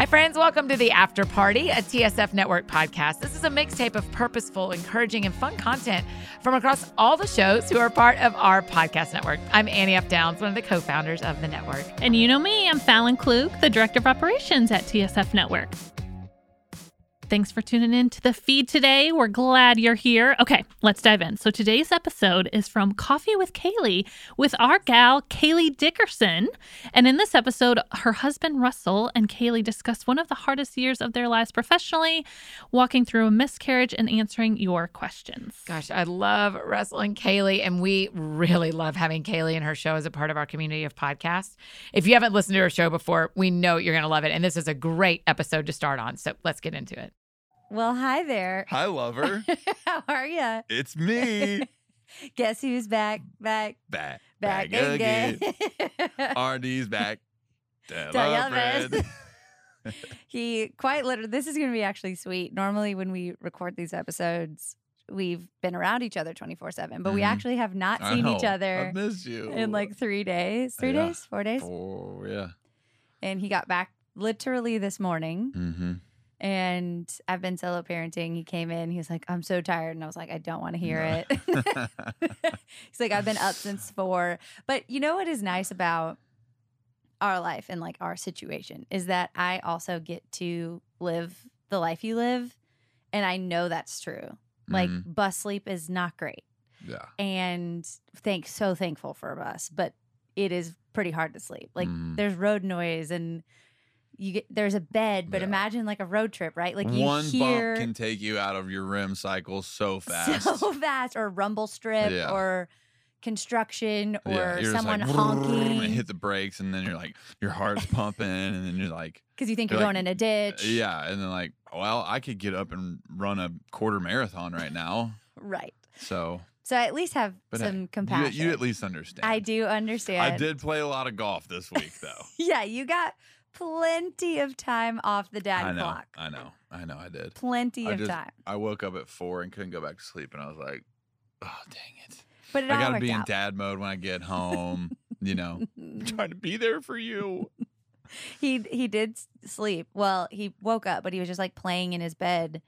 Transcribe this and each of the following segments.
Hi, friends. Welcome to the After Party, a TSF Network podcast. This is a mixtape of purposeful, encouraging, and fun content from across all the shows who are part of our podcast network. I'm Annie F. Downs, one of the co founders of the network. And you know me, I'm Fallon Klug, the Director of Operations at TSF Network. Thanks for tuning in to the feed today. We're glad you're here. Okay, let's dive in. So today's episode is from Coffee with Kailey with our gal, Kailey Dickerson. And in this episode, her husband, Russell, and Kailey discuss one of the hardest years of their lives professionally, walking through a miscarriage and answering your questions. Gosh, I love Russell and Kailey, and we really love having Kailey and her show as a part of our community of podcasts. If you haven't listened to her show before, we know you're going to love it. And this is a great episode to start on. So let's get into it. Well, hi there. Hi, lover. How are you? it's me. Guess who's back? Back, Back, back, back again. again. RD's back. Tell Tell a your friends. he quite literally. This is going to be actually sweet. Normally, when we record these episodes, we've been around each other twenty four seven, but we Mhm. actually have not seen each other I miss you. in like three days, three Yeah. days, four days, Oh, yeah. and he got back literally this morning. Mm-hmm. And I've been solo parenting. He came in. He was like, "I'm so tired," and I was like, "I don't want to hear it." He's like, I've been up since four. But you know what is nice about our life and like our situation is that I also get to live the life you live. And I know that's true. Like Mhm. bus sleep is not great. Yeah. And thank so thankful for a bus, but it is pretty hard to sleep. Like Mhm. there's road noise and you get there's a bed, but Yeah. imagine like a road trip, right? Like you One hear bump can take you out of your REM cycle so fast. so fast, or rumble strip, Yeah. or construction, or Yeah, someone like, honking and hit the brakes, and then you're like, your heart's pumping, and then you're like, because you think you're you're, like, going in a ditch. yeah, and then like, well, I could get up and run a quarter marathon right now. Right. So, So I at least have but some hey, you, compassion. you at least understand. I do understand. I did play a lot of golf this week, though. Yeah, you got plenty of time off the dad I know, clock. I know, I know, I did. Plenty I of just- time. I woke up at four and couldn't go back to sleep, and I was like, oh dang it! But it I gotta be in out. dad mode when I get home. you know, trying to be there for you. he he did sleep. Well, he woke up, but he was just like playing in his bed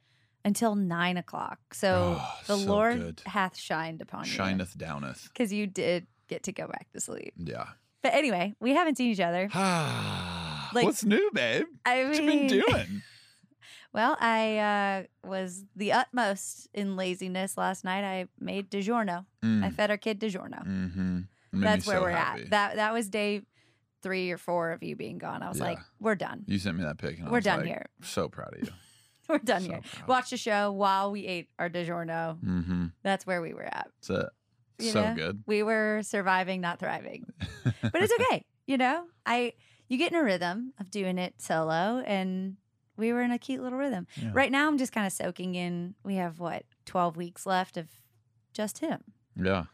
until nine o'clock. So Oh, the so Lord good. hath shined upon you. Shineth downeth. Because you did get to go back to sleep. Yeah. But anyway, we haven't seen each other. Like- What's new, babe? I What you been doing? Well, I uh, was the utmost in laziness last night. I made DiGiorno. I Mm, fed our kid DiGiorno. mm-hmm. That's where we're at. That that was day three or four of you being gone. I was Yeah. like, we're done. you sent me that pic, and We're was done like, here. So proud of you. We're done So here. proud. Watched a show while we ate our DiGiorno. Mm-hmm. That's where we were at. That's it. You so know? good. We were surviving, not thriving. But it's okay. you know, I you get in a rhythm of doing it solo, and we were in a cute little rhythm. Yeah. Right now, I'm just kind of soaking in. We have what 12 weeks left of just him, Yeah.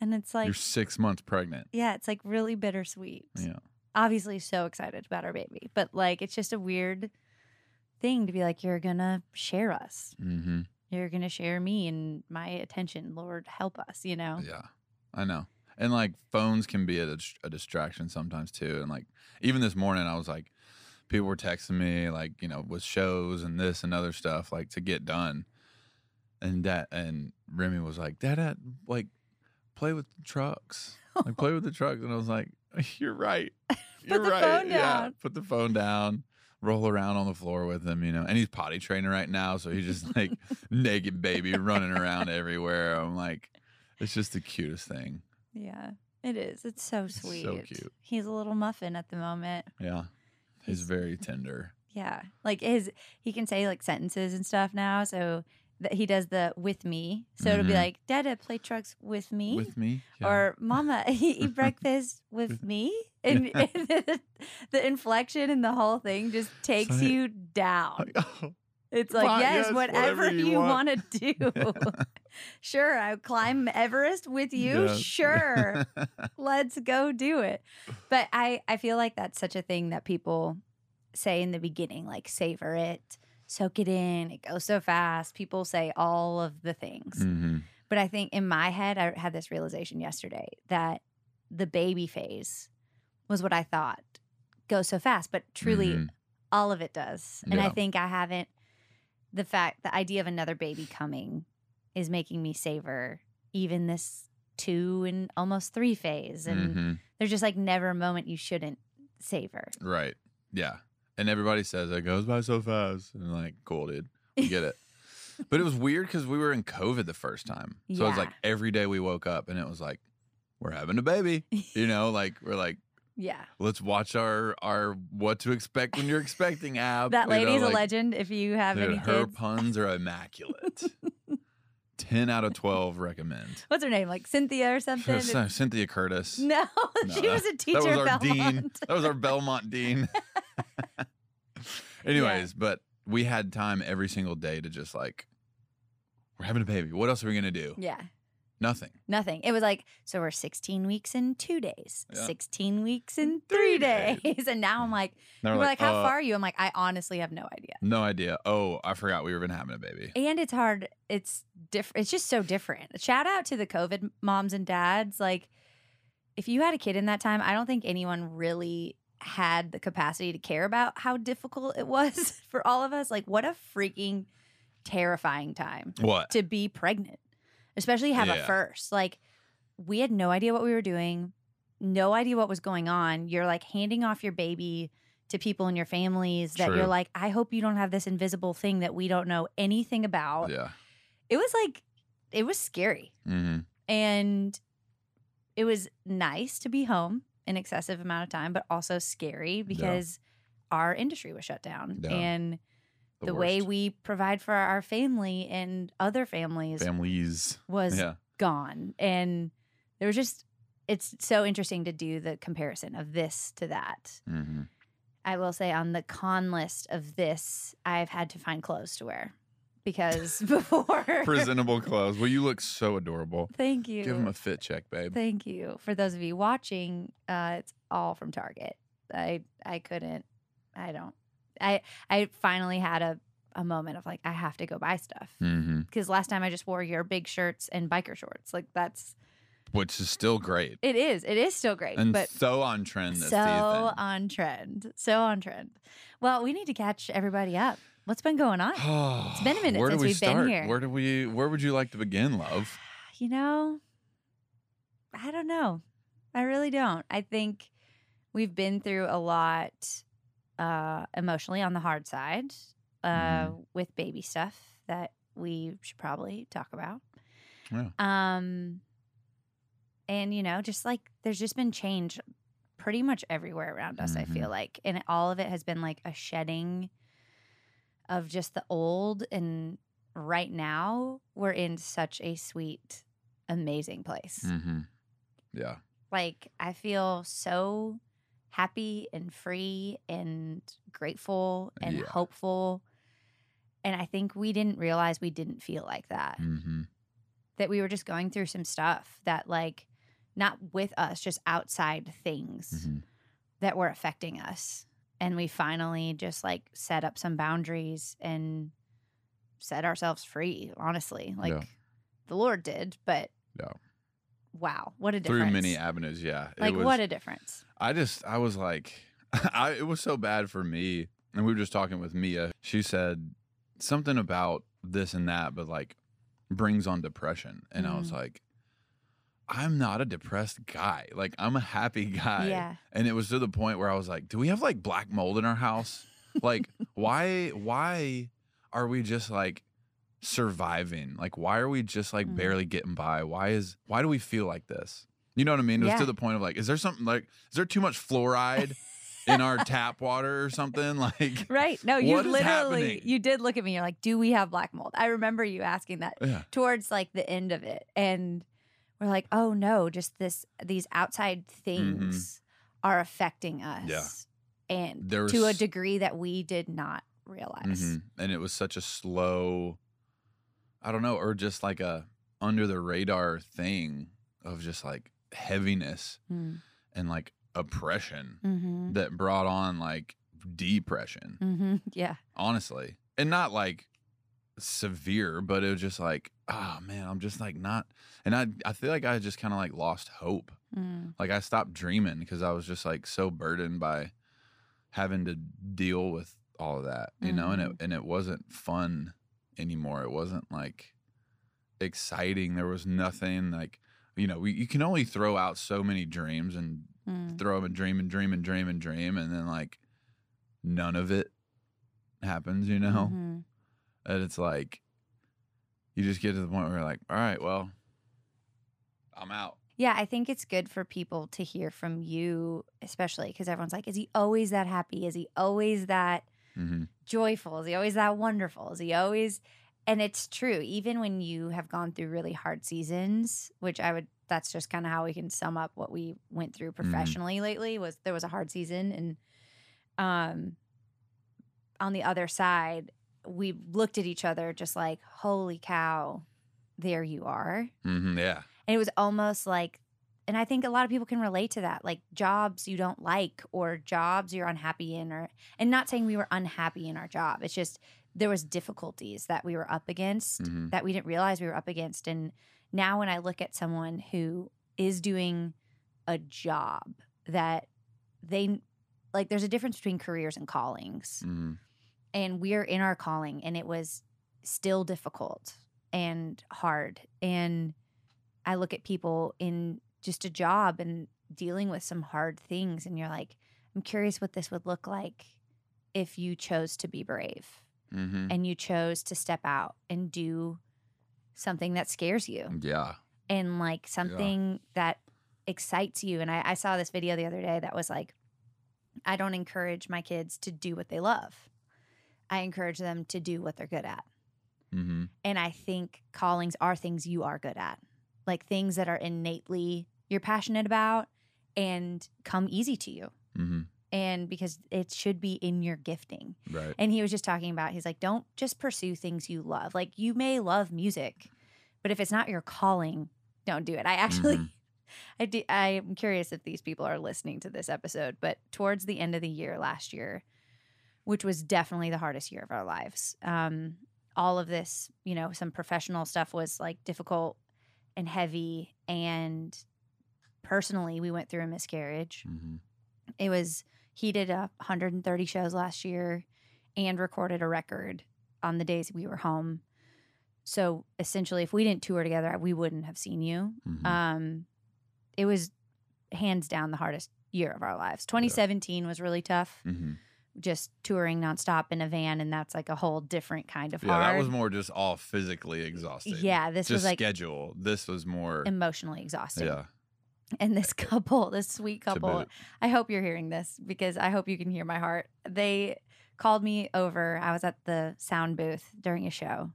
and it's like, You're six months pregnant. yeah, it's like really bittersweet. Yeah. Obviously, so excited about our baby, but like, it's just a weird thing to be like, you're gonna share us. Mm-hmm. You're gonna share me and my attention. Lord, help us. You know. Yeah, I know. And like phones can be a, a distraction sometimes too. And like even this morning, I was like, people were texting me like you know with shows and this and other stuff like to get done. And that and Remy was like, Dad, Dad, like play with the trucks, like play with the trucks. And I was like, You're right. You're the right. phone Yeah, down. put the phone down. Roll around on the floor with him, you know, and he's potty training right now, so he's just like naked baby running around everywhere. I'm like, it's just the cutest thing. Yeah, it is. It's so sweet. so cute. He's a little muffin at the moment. Yeah. He's He's- very tender. Yeah, like his he can say like sentences and stuff now. So that he does the with me. So it'll be Mhm. like, Dada, play trucks with me. With me. Yeah. Or Mama, eat breakfast with me, and, and the, the inflection and the whole thing just takes like- you down. Like, oh, It's like, yes, yes, whatever, whatever you you want." want to do. Sure, I'll climb Everest with you. yes. Sure, let's go do it. But I, I feel like that's such a thing that people say in the beginning, like savor it, soak it in, it goes so fast. People say all of the things. Mhm. But I think in my head, I had this realization yesterday that the baby phase was what I thought goes so fast. But truly, Mhm. All of it does. And I think I haven't the fact the idea of another baby coming is making me savor even this two and almost three phase. And Mhm. there's just like never a moment you shouldn't savor. Right. Yeah. And everybody says it goes by so fast. And like, cool, dude. We get it. but it was weird because we were in COVID the first time. So it was like every day we woke up and it was like, we're having a baby. You know, like we're like, Yeah. let's watch our our what to expect when you're expecting app. That you know, lady's a legend if you have dude, any her puns are immaculate. 10 out of 12 recommend. What's her name? Like Cynthia or something? So, Cynthia Curtis. no, No, she that- was a teacher that was our at dean. That was our Belmont dean. Anyways, but we had time every single day to just like, we're having a baby. What else are we gonna do? yeah. Nothing. Nothing. It was like, so we're 16 weeks in two days, Yeah. 16 weeks in Three days. And now I'm like, we're like, how uh, far are you? I'm like, I honestly have no idea. No idea. Oh, I forgot we were even having a baby. And it's hard. It's different. It's just so different. Shout out to the COVID moms and dads. Like, if you had a kid in that time, I don't think anyone really had the capacity to care about how difficult it was for all of us. Like, what a freaking terrifying time What? to be pregnant, especially have a first. Like, we had no idea what we were doing, no idea what was going on. You're like handing off your baby to people in your families that True. you're like, I hope you don't have this invisible thing that we don't know anything about. Yeah. It was like, it was scary. hmm And it was nice to be home an excessive amount of time, but also scary because our industry was shut down. Yeah. And the, way we provide for our family and other families families. was Yeah. gone. And there was just, it's so interesting to do the comparison of this to that. hmm I will say on the con list of this, I've had to find clothes to wear because before. Presentable clothes. Well, you look so adorable. Thank you. Give him a fit check, babe. Thank you. For those of you watching, uh, it's all from Target. I I couldn't. I don't. I I finally had a a moment of like I have to go buy stuff mm-hmm. because last time I just wore your big shirts and biker shorts. Like that's Which is still great. it is. It is still great, And but so on trend this so season. on trend. So on trend. Well, we need to catch everybody up. What's been going on? it's been a minute Where since we we've been here. Where do we? Where would you like to begin, love? You know, I don't know. I really don't. I think we've been through a lot uh, emotionally on the hard side uh, Mhm. with baby stuff that we should probably talk about. Yeah. Um, and you know, just like there's just been change pretty much everywhere around us. I Mhm. feel like, and all of it has been like a shedding of just the old. And right now, we're in such a sweet, amazing place. Mm-hmm. Yeah. Like I feel so happy and free and grateful and Yeah. hopeful. And I think we didn't realize we didn't feel like that Mm-hmm. that we were just going through some stuff that like not with us just outside things hmm that were affecting us and we finally just like set up some boundaries and set ourselves free honestly like Yeah. the lord did but Yeah. Wow what a difference. Through many avenues. Yeah. Like was- what a difference I just I was like I it was so bad for me. And we were just talking with Mia. She said something about this and that, but like brings on depression. And I was Mm. like, I'm not a depressed guy. Like I'm a happy guy. yeah And it was to the point where I was like, do we have like black mold in our house? Like why why are we just like surviving? Like why are we just like Mm. barely getting by? Why is why do we feel like this? You know what I mean? It was Yeah. to the point of like, is there something like is there too much fluoride in our tap water or something? Like right no you literally you did look at me you're like do we have black mold i remember you asking that yeah. towards like the end of it and we're like oh no just this these outside things are affecting us and There to a degree that we did not realize Mhm. And it was such a slow I don't know, or just like a under the radar thing of just like heaviness Mm. and like oppression hmm that brought on like depression, hmm yeah honestly. And not like severe, but it was just like, oh man, I'm just like not and I I feel like I just kind of like lost hope. Mm. Like I stopped dreaming because I was just like so burdened by having to deal with all of that, you know, and it and it wasn't fun anymore. It wasn't like exciting. There was nothing like you know, we, you can only throw out so many dreams and Mm. throw them and dream and dream and dream and dream, and then like none of it happens, you know. Mhm. And it's like you just get to the point where you're like, all right, well, I'm out. Yeah, I think it's good for people to hear from you, especially because everyone's like, is he always that happy? Is he always that hmm joyful? Is he always that wonderful? Is he always. And it's true, even when you have gone through really hard seasons, which I would, that's just kind of how we can sum up what we went through professionally lately was there was a hard season. And um, on the other side, we looked at each other just like, holy cow, there you are. Mm-hmm, yeah. And it was almost like, and I think a lot of people can relate to that, like jobs you don't like or jobs you're unhappy in, or, and not saying we were unhappy in our job. It's just there was difficulties that we were up against hmm that we didn't realize we were up against. And now when I look at someone who is doing a job that they like, there's a difference between careers and callings hmm and we're in our calling and it was still difficult and hard and i look at people in just a job and dealing with some hard things and you're like i'm curious what this would look like if you chose to be brave hmm and you chose to step out and do something that scares you Yeah. and like something that excites you. And I, I saw this video the other day that was like, I don't encourage my kids to do what they love. I encourage them to do what they're good at. hmm And I think callings are things you are good at, like things that are innately you're passionate about and come easy to you. hmm And because it should be in your gifting. Right. And he was just talking about, he's like, don't just pursue things you love. Like you may love music, but if it's not your calling, don't do it. I actually, Mhm. I do, I'm curious if these people are listening to this episode, but towards the end of the year last year, which was definitely the hardest year of our lives, um, all of this, you know, some professional stuff was like difficult and heavy. And personally, we went through a miscarriage. Hmm it was he did a 130 shows last year and recorded a record on the days we were home. So essentially if we didn't tour together we wouldn't have seen you. Hmm um it was hands down the hardest year of our lives. 2017 was really tough hmm just touring nonstop in a van and that's like a whole different kind of Yeah, hard. that was more just all physically exhausting. yeah this just was like schedule. This was more. emotionally exhausting. Yeah. And this couple this sweet couple. I hope you're hearing this because I hope you can hear my heart. They called me over. I was at the sound booth during a show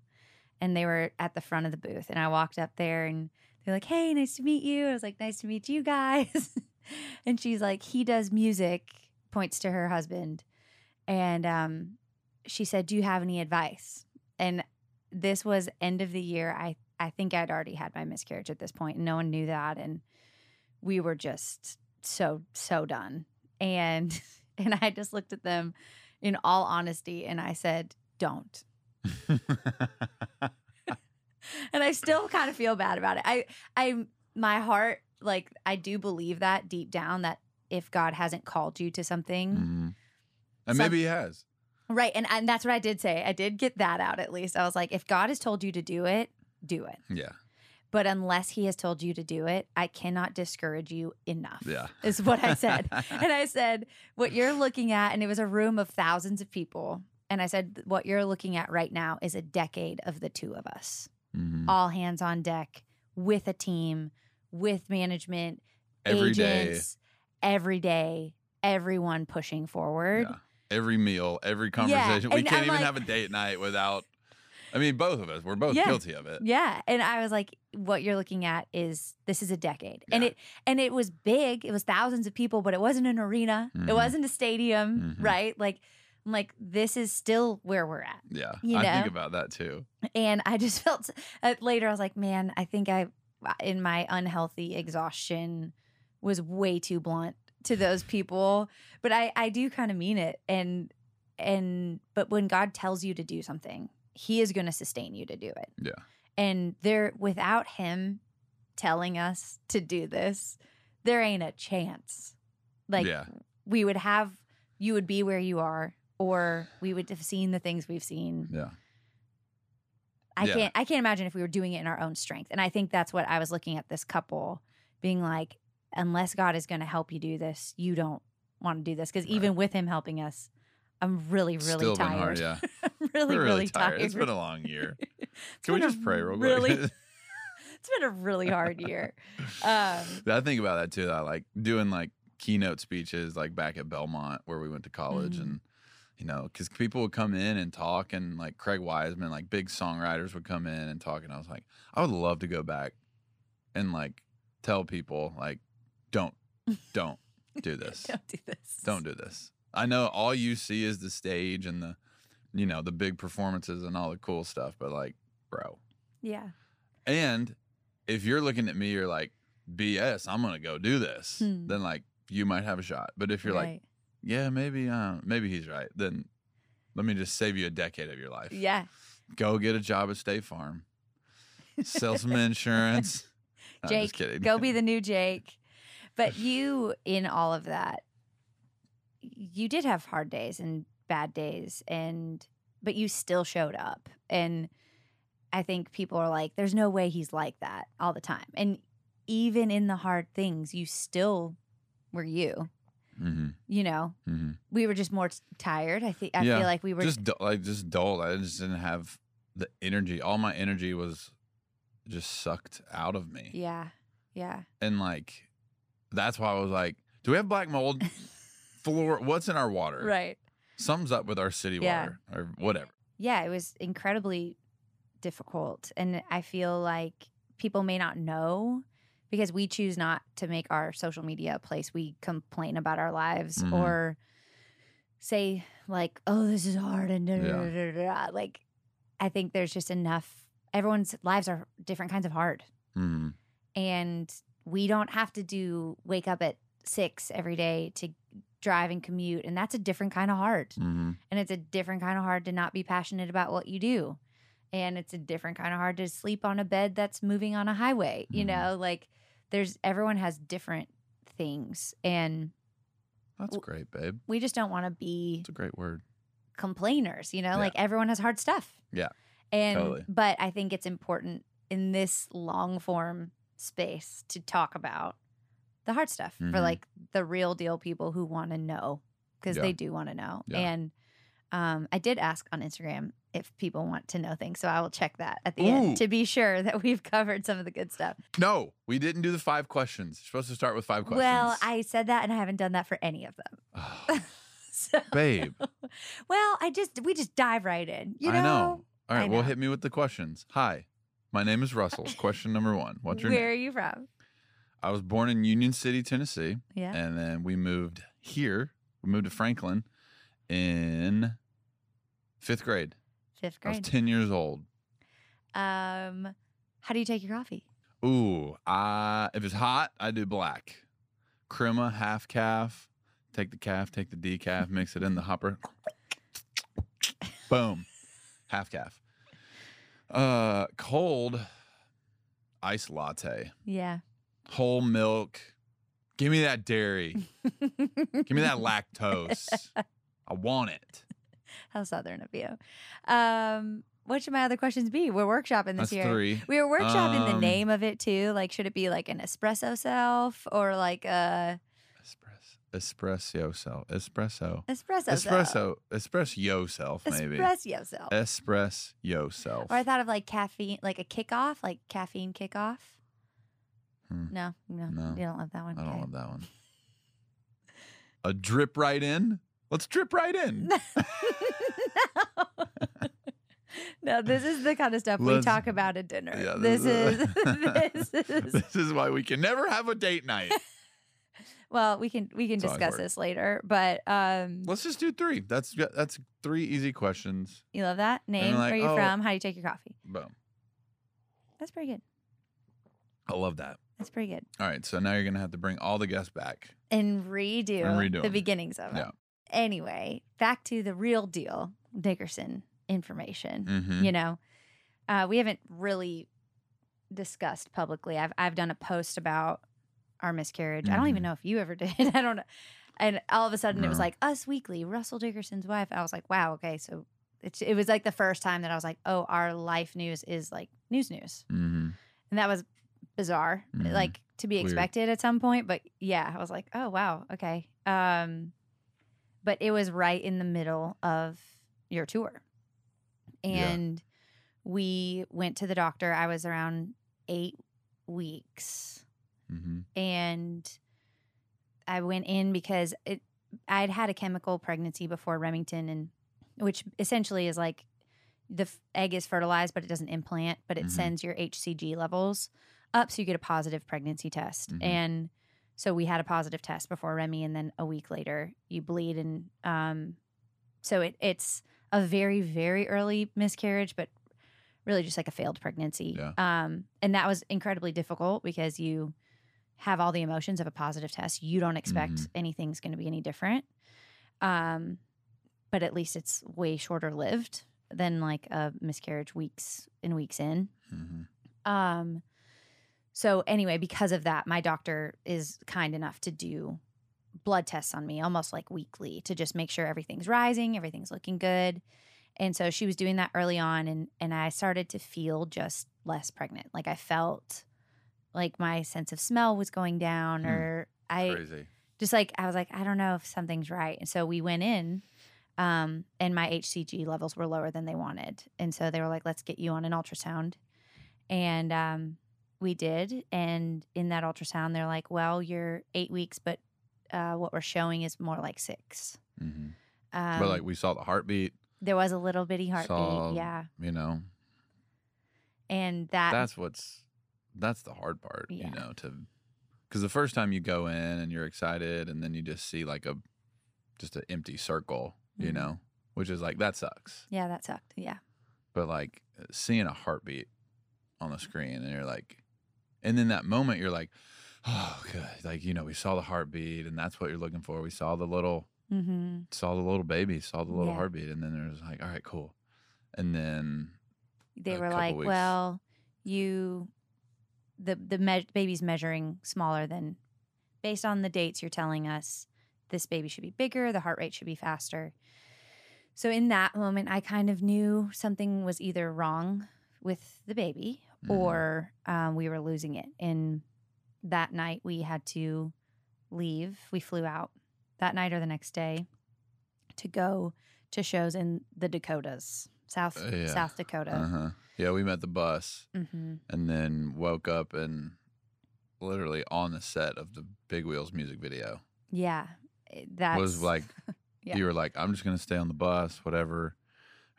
and they were at the front of the booth. And I walked up there and they're like, Hey, nice to meet you. I was like, Nice to meet you guys. and she's like, He does music, points to her husband. And um, she said, Do you have any advice? And this was end of the year. I, I think I'd already had my miscarriage at this point, and no one knew that. And we were just so so done and and i just looked at them in all honesty and i said don't and i still kind of feel bad about it i i my heart like i do believe that deep down that if god hasn't called you to something Mhm. And Some- maybe he has. right and, and that's what i did say i did get that out at least i was like if god has told you to do it do it Yeah. But unless he has told you to do it i cannot discourage you enough Yeah. is what i said and I said, What you're looking at, and it was a room of thousands of people. And I said, What you're looking at right now is a decade of the two of us, Mhm. all hands on deck with a team, with management, Every day. agents, every day, everyone pushing forward. Yeah. Every meal, every conversation. we and can't I'm even like- have a date night without. I mean, both of us. We're both Yeah. guilty of it. Yeah. And I was like, what you're looking at is this is a decade. And it and it was big. It was thousands of people, but it wasn't an arena. It Mhm. wasn't a stadium, Mhm. right? Like I'm like, this is still where we're at. Yeah. You I think about that too. And I just felt uh, later, I was like, man, I think I, in my unhealthy exhaustion, was way too blunt to those people. But I, I do kind of mean it. And, and, but when God tells you to do something, He is going to sustain you to do it. Yeah. And there, without Him telling us to do this, there ain't a chance. Like, yeah. we would have you would be where you are, or we would have seen the things we've seen. Yeah. I Yeah. can't I can't imagine if we were doing it in our own strength. And I think that's what I was looking at this couple being like, unless God is going to help you do this, you don't want to do this. Because even with Him helping us, I'm really, really Still tired. hard. Yeah. Really, We're really, tired. tired. It's been a long year. Can we just pray real really, quick? it's been a really hard year. Um, I think about that too. I like doing like keynote speeches, like back at Belmont where we went to college, Mhm. and you know, because people would come in and talk, and like Craig Wiseman, like big songwriters would come in and talk, and I was like, I would love to go back and like tell people like, don't, don't do this, don't do this. don't do this. I know all you see is the stage and the, you know, the big performances and all the cool stuff, but like, bro, Yeah. and if you're looking at me, you're like, BS, I'm gonna go do this. Hmm. Then like you might have a shot. But if you're like, yeah, maybe, uh, maybe he's right. Then let me just save you a decade of your life. yeah. Go get a job at State Farm. Sell some insurance. No, Jake, just kidding. go be the new Jake. But you, in all of that, you did have hard days and bad days, and but you still showed up. And I think people are like, "There's no way he's like that all the time." And even in the hard things, you still were you. hmm You know, hmm we were just more t- tired. I think I Yeah, feel like we were Just like just dull. I just didn't have the energy. All my energy was just sucked out of me. yeah, yeah. and like that's why I was like, do we have black mold? Floor, what's in our water? Right. Something's up with our city Yeah. water or whatever. yeah, it was incredibly difficult. And I feel like people may not know because we choose not to make our social media a place we complain about our lives Mhm. or say, like, oh, this is hard. And da, da, da, like, I think there's just enough. Everyone's lives are different kinds of hard. Mhm. And we don't have to do wake up at six every day to drive and commute. And that's a different kind of hard Mhm. and it's a different kind of hard to not be passionate about what you do and it's a different kind of hard to sleep on a bed that's moving on a highway you Mhm. know like there's everyone has different things and That's W- great, babe. we just don't want to be It's a great word. complainers you know Yeah. like everyone has hard stuff Yeah, and totally. but i think it's important in this long form space to talk about the hard stuff for Mhm. like the real deal people who want to know because Yeah. they do want to know Yeah. and um, i did ask on instagram if people want to know things so i will check that at the Ooh. end to be sure that we've covered some of the good stuff No, we didn't do the five questions. You're supposed to start with five questions. well i said that and i haven't done that for any of them Oh, so babe, well i just we just dive right in you know, I know. All right, well, hit me with the questions. Hi, my name is Russell. Question number one. What's your where name? are you from I was born in Union City, Tennessee. yeah and then we moved here. We moved to Franklin in fifth grade. fifth grade. I was grade ten years old. Um, how do you take your coffee? Ooh, I if it's hot, I do black. Crema, half calf. Take the calf, take the decaf, mix it in the hopper. Boom, half calf. Uh, cold, ice latte, Yeah. Whole milk. Give me that dairy. Give me that lactose. I want it. How southern of you. Um, what should my other questions be? We're workshopping this That's year. three. We were workshopping the Um, name of it too. Like, should it be like an espresso self or like a Espresso, espresso self, espresso, espresso espresso, espresso self, maybe. Espresso self. Espresso self. or I thought of like caffeine, like a kickoff, like caffeine kickoff. Hmm. No, no, No. you don't love that one. I don't Okay. love that one. A drip right in. Let's drip right in. no. no, this is the kind of stuff we Let's- talk about at dinner. Yeah, this, this is is- this is this is why we can never have a date night. well, we can we can It's always discuss work. this later. But um, Let's just do three. That's that's three easy questions. you love that name? like, Where you oh. from? How do you take your coffee? Boom. That's pretty good. I love that. That's pretty good. All right, so now you're gonna have to bring all the guests back. And redo, And redo the beginnings of it. Yeah. Anyway, back to the real deal, Dickerson information. Mm-hmm. you know uh, we haven't really discussed publicly i've i've done a post about our miscarriage i don't even Mhm. know if you ever did i don't know And all of a sudden, it was like Us Weekly, Russell Dickerson's wife. I was like, wow, okay, so it's, it was like the first time that I was like, oh, our life news is like news news, Mm-hmm. and that was bizarre, Mhm. like to be Weird. expected at some point. But yeah, I was like, oh wow, okay. Um, but it was right in the middle of your tour, Yeah. and we went to the doctor. I was around eight weeks Mm-hmm. and I went in because it I'd had a chemical pregnancy before Remington and which essentially is like the f- egg is fertilized but it doesn't implant but it Mhm. sends your HCG levels up so you get a positive pregnancy test Mhm. and so we had a positive test before Remy and then a week later you bleed and um so it it's a very very early miscarriage but really just like a failed pregnancy Yeah. um and that was incredibly difficult because you have all the emotions of a positive test. You don't expect Mhm. anything's going to be any different. Um, but at least it's way shorter lived than like a miscarriage weeks and weeks in. Mm-hmm. Um, so anyway, because of that, my doctor is kind enough to do blood tests on me almost like weekly to just make sure everything's rising, everything's looking good. And so she was doing that early on and and I started to feel just less pregnant. Like I felt like my sense of smell was going down Hmm. or I Crazy. just like I was like I don't know if something's right. And so we went in um and my HCG levels were lower than they wanted. And so they were like let's get you on an ultrasound. And um we did and in that ultrasound they're like well you're 8 weeks but uh what we're showing is more like 6. Mm-hmm. Um, but like we saw the heartbeat, there was a little bitty heartbeat, saw- yeah. you know, And that that's what's that's the hard part, Yeah. you know, to because the first time you go in and you're excited, and then you just see like a just an empty circle, you Mhm. know, which is like that sucks. yeah, that sucked. Yeah. But like seeing a heartbeat on the screen, and you're like, and then that moment you're like, oh, good, like you know, we saw the heartbeat, and that's what you're looking for. We saw the little Mhm. saw the little baby, saw the little Yeah. heartbeat, and then there's like, all right, cool. And then They were like, weeks. "Well, you the the me- baby's measuring smaller than based on the dates you're telling us. This baby should be bigger, the heart rate should be faster." So in that moment, I kind of knew something was either wrong with the baby Mhm. or um, we were losing it. And that night, we had to leave. We flew out that night or the next day to go to shows in the Dakotas, South Uh, yeah. South Dakota. uh huh, yeah, we met the bus, hmm and then woke up and literally on the set of the Big Wheels music video Yeah, that was like, Yeah. you were like, I'm just gonna stay on the bus, whatever.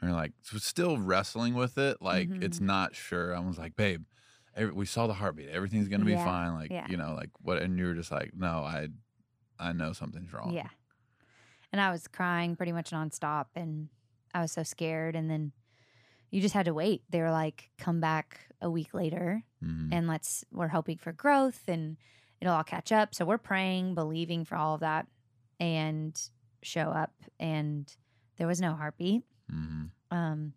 And you're like, so still wrestling with it, like it's Mhm. not sure. I was like, babe, every, we saw the heartbeat, everything's gonna be Yeah, fine, like yeah. you know, like what? And you were just like, no, I, I know something's wrong. yeah. And I was crying pretty much nonstop, and I was so scared. And then you just had to wait. They were like, "Come back a week later, Mhm. and let's." We're hoping for growth, and it'll all catch up. So we're praying, believing for all of that, and show up, and there was no heartbeat. Mhm. Um,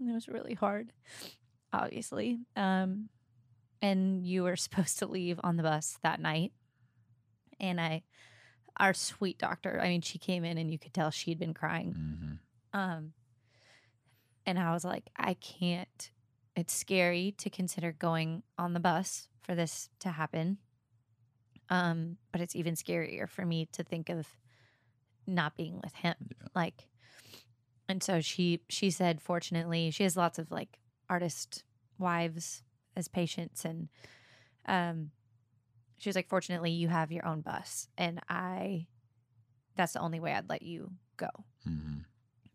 it was really hard, obviously. Um, and you were supposed to leave on the bus that night. And I, our sweet doctor, I mean, she came in and you could tell she'd been crying. Mhm. Um, and I was like, I can't. It's scary to consider going on the bus for this to happen. Um, but it's even scarier for me to think of not being with him. Yeah. Like, and so she she said, fortunately, she has lots of like artist wives as patients, and um, she was like, fortunately, you have your own bus, and I, that's the only way I'd let you go. Mhm.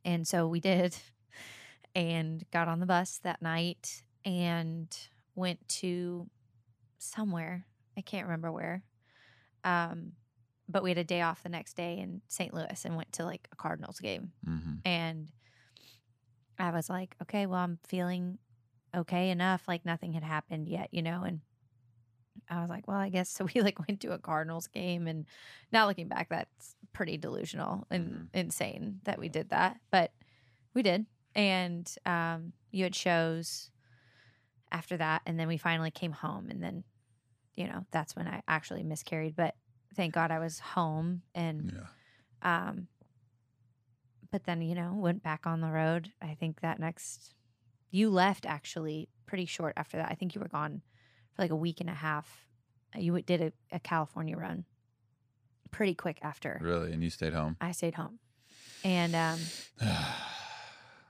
And so we did and got on the bus that night and went to somewhere. I can't remember where. Um, but we had a day off the next day in St. Louis and went to like a Cardinals game. Mhm. And I was like, okay, well, I'm feeling okay enough. Like nothing had happened yet, you know? And I was like, well, I guess so. We like went to a Cardinals game, and now looking back, that's pretty delusional and insane that we did that, but we did. And um, you had shows after that, and then we finally came home, and then you know, that's when I actually miscarried. But thank God I was home and Yeah. um but then, you know, went back on the road. I think that next you left actually pretty short after that. I think you were gone for like a week and a half. You did a, a California run pretty quick after. Really? And you stayed home? I stayed home. And um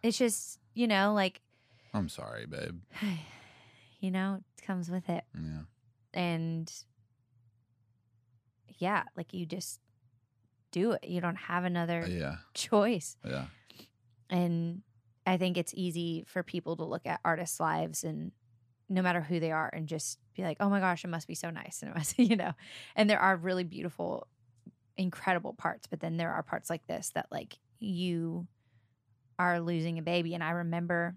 it's just, you know, like I'm sorry, babe. you know, it comes with it. Yeah. And yeah, like you just do it. You don't have another uh, Yeah. choice. Yeah. And I think it's easy for people to look at artists' lives and no matter who they are and just be like, oh my gosh, it must be so nice. And it must, you know, and there are really beautiful, incredible parts. But then there are parts like this that like you are losing a baby. And I remember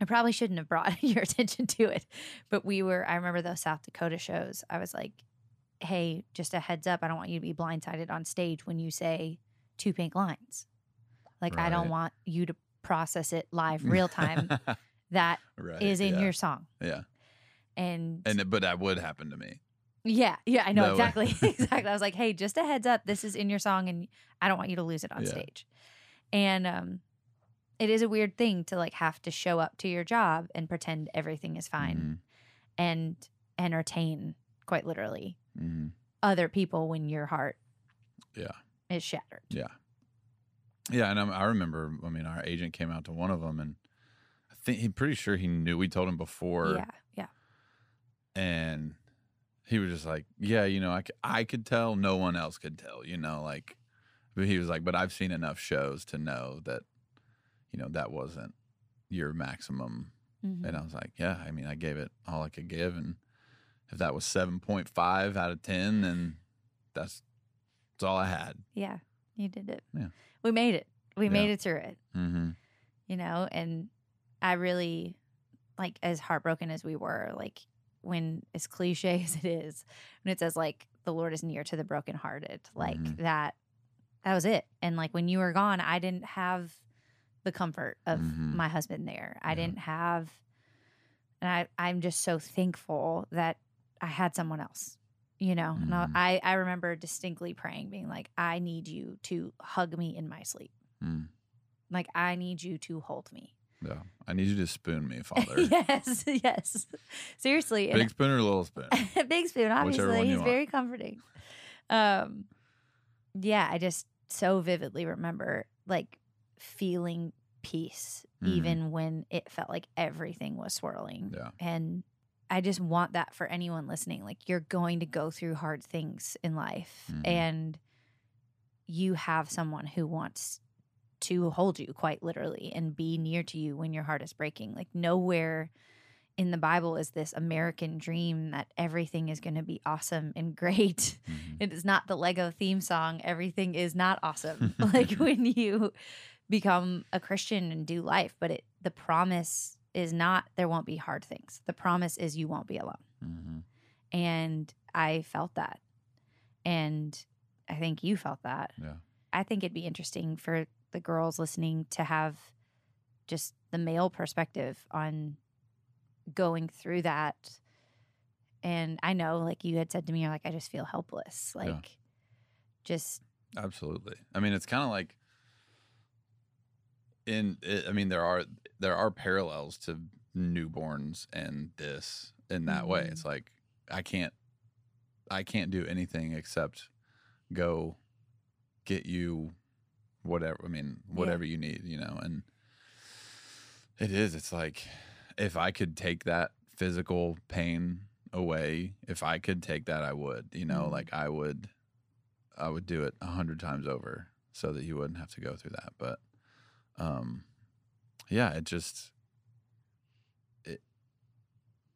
I probably shouldn't have brought your attention to it, but we were, I remember those South Dakota shows. I was like, hey, just a heads up. I don't want you to be blindsided on stage when you say two pink lines. Like, I don't want you to process it live real time. that right. is in yeah. your song. Yeah. And, And but that would happen to me. yeah, yeah, I know That exactly. exactly. I was like, hey, just a heads up. This is in your song and I don't want you to lose it on Yeah. stage. And um, it is a weird thing to like have to show up to your job and pretend everything is fine and entertain, quite literally, hmm other people when your heart Yeah. is shattered. Yeah. Yeah, and I'm, I remember. I mean, our agent came out to one of them, and I think he pretty sure he knew. We told him before, yeah, yeah. and he was just like, "Yeah, you know, I, c- I could tell. No one else could tell. You know, like." But he was like, "But I've seen enough shows to know that, you know, that wasn't your maximum." Mhm. And I was like, "Yeah, I mean, I gave it all I could give, and if that was seven point five out of ten, then that's that's all I had." Yeah, you did it. Yeah. We made it. We Yeah. made it through it. Mm-hmm. you know and i really like as heartbroken as we were like when as cliche as it is when it says like the lord is near to the brokenhearted like Mhm. that that was it and like when you were gone i didn't have the comfort of Mhm. my husband there i Yeah. didn't have and i i'm just so thankful that i had someone else you know and I-. I remember distinctly praying being like i need you to hug me in my sleep Mm. like i need you to hold me Yeah. I need you to spoon me, Father. yes, yes. Seriously, Big spoon or little spoon? big spoon. Obviously, he's want. very comforting. Um, yeah, I just so vividly remember like feeling peace, Mhm. even when it felt like everything was swirling. Yeah. And I just want that for anyone listening. Like you're going to go through hard things in life, Mhm. and you have someone who wants to hold you quite literally and be near to you when your heart is breaking. Like nowhere in the Bible is this American dream that everything is going to be awesome and great. Mhm. It is not the Lego theme song. Everything is not awesome. like when you become a Christian and do life, but it the promise is not there won't be hard things. The promise is you won't be alone. Mhm. And I felt that. And I think you felt that. Yeah. I think it'd be interesting for the girls listening to have just the male perspective on going through that. And I know, like you had said to me, you're like, I just feel helpless. Like, just, Absolutely. I mean, it's kind of like in. I mean, there are there are parallels to newborns and this in that way. Mhm. It's like I can't I can't do anything except go get you whatever. I mean, whatever you need, you know. And it is. It's like if I could take that physical pain away, if I could take that, I would. You know, Mhm. like I would. I would do it a hundred times over so that you wouldn't have to go through that. But um yeah, it just it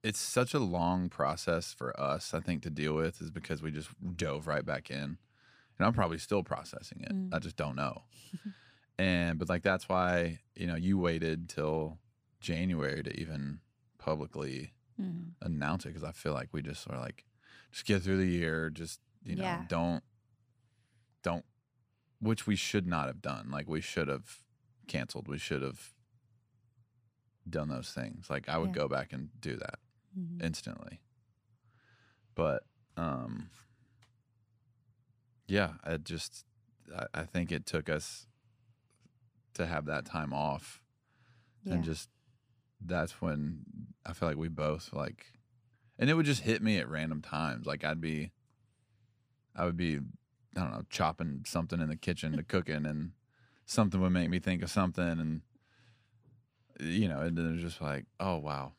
it's such a long process for us, I think, to deal with is because we just dove right back in. And I'm probably still processing it. Mm. I just don't know. and but like that's why, you know, you waited till January to even publicly mm, announce it because I feel like we just sort of like just get through the year, just you know, Yeah. don't don't which we should not have done. Like we should have canceled. We should have done those things. Like I would Yeah. go back and do that mhm. instantly. but um, yeah, I just I, I think it took us to have that time off, Yeah. and just that's when I feel like we both like, and it would just hit me at random times. Like I'd be, I would be, I don't know, chopping something in the kitchen to cooking, and something would make me think of something, and you know, and then it was just like, oh wow,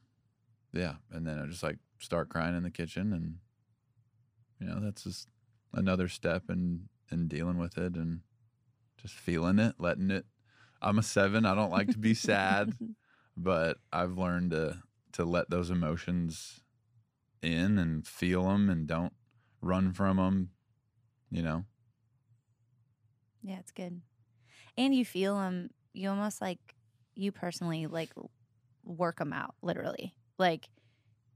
yeah, and then I just like start crying in the kitchen, and you know, that's just another step in in dealing with it and just feeling it, letting it. I'm a seven. I don't like to be sad, but I've learned to to let those emotions in and feel them and don't run from them. You know. Yeah, it's good. And you feel them, you almost like, you personally like work them out, literally. Like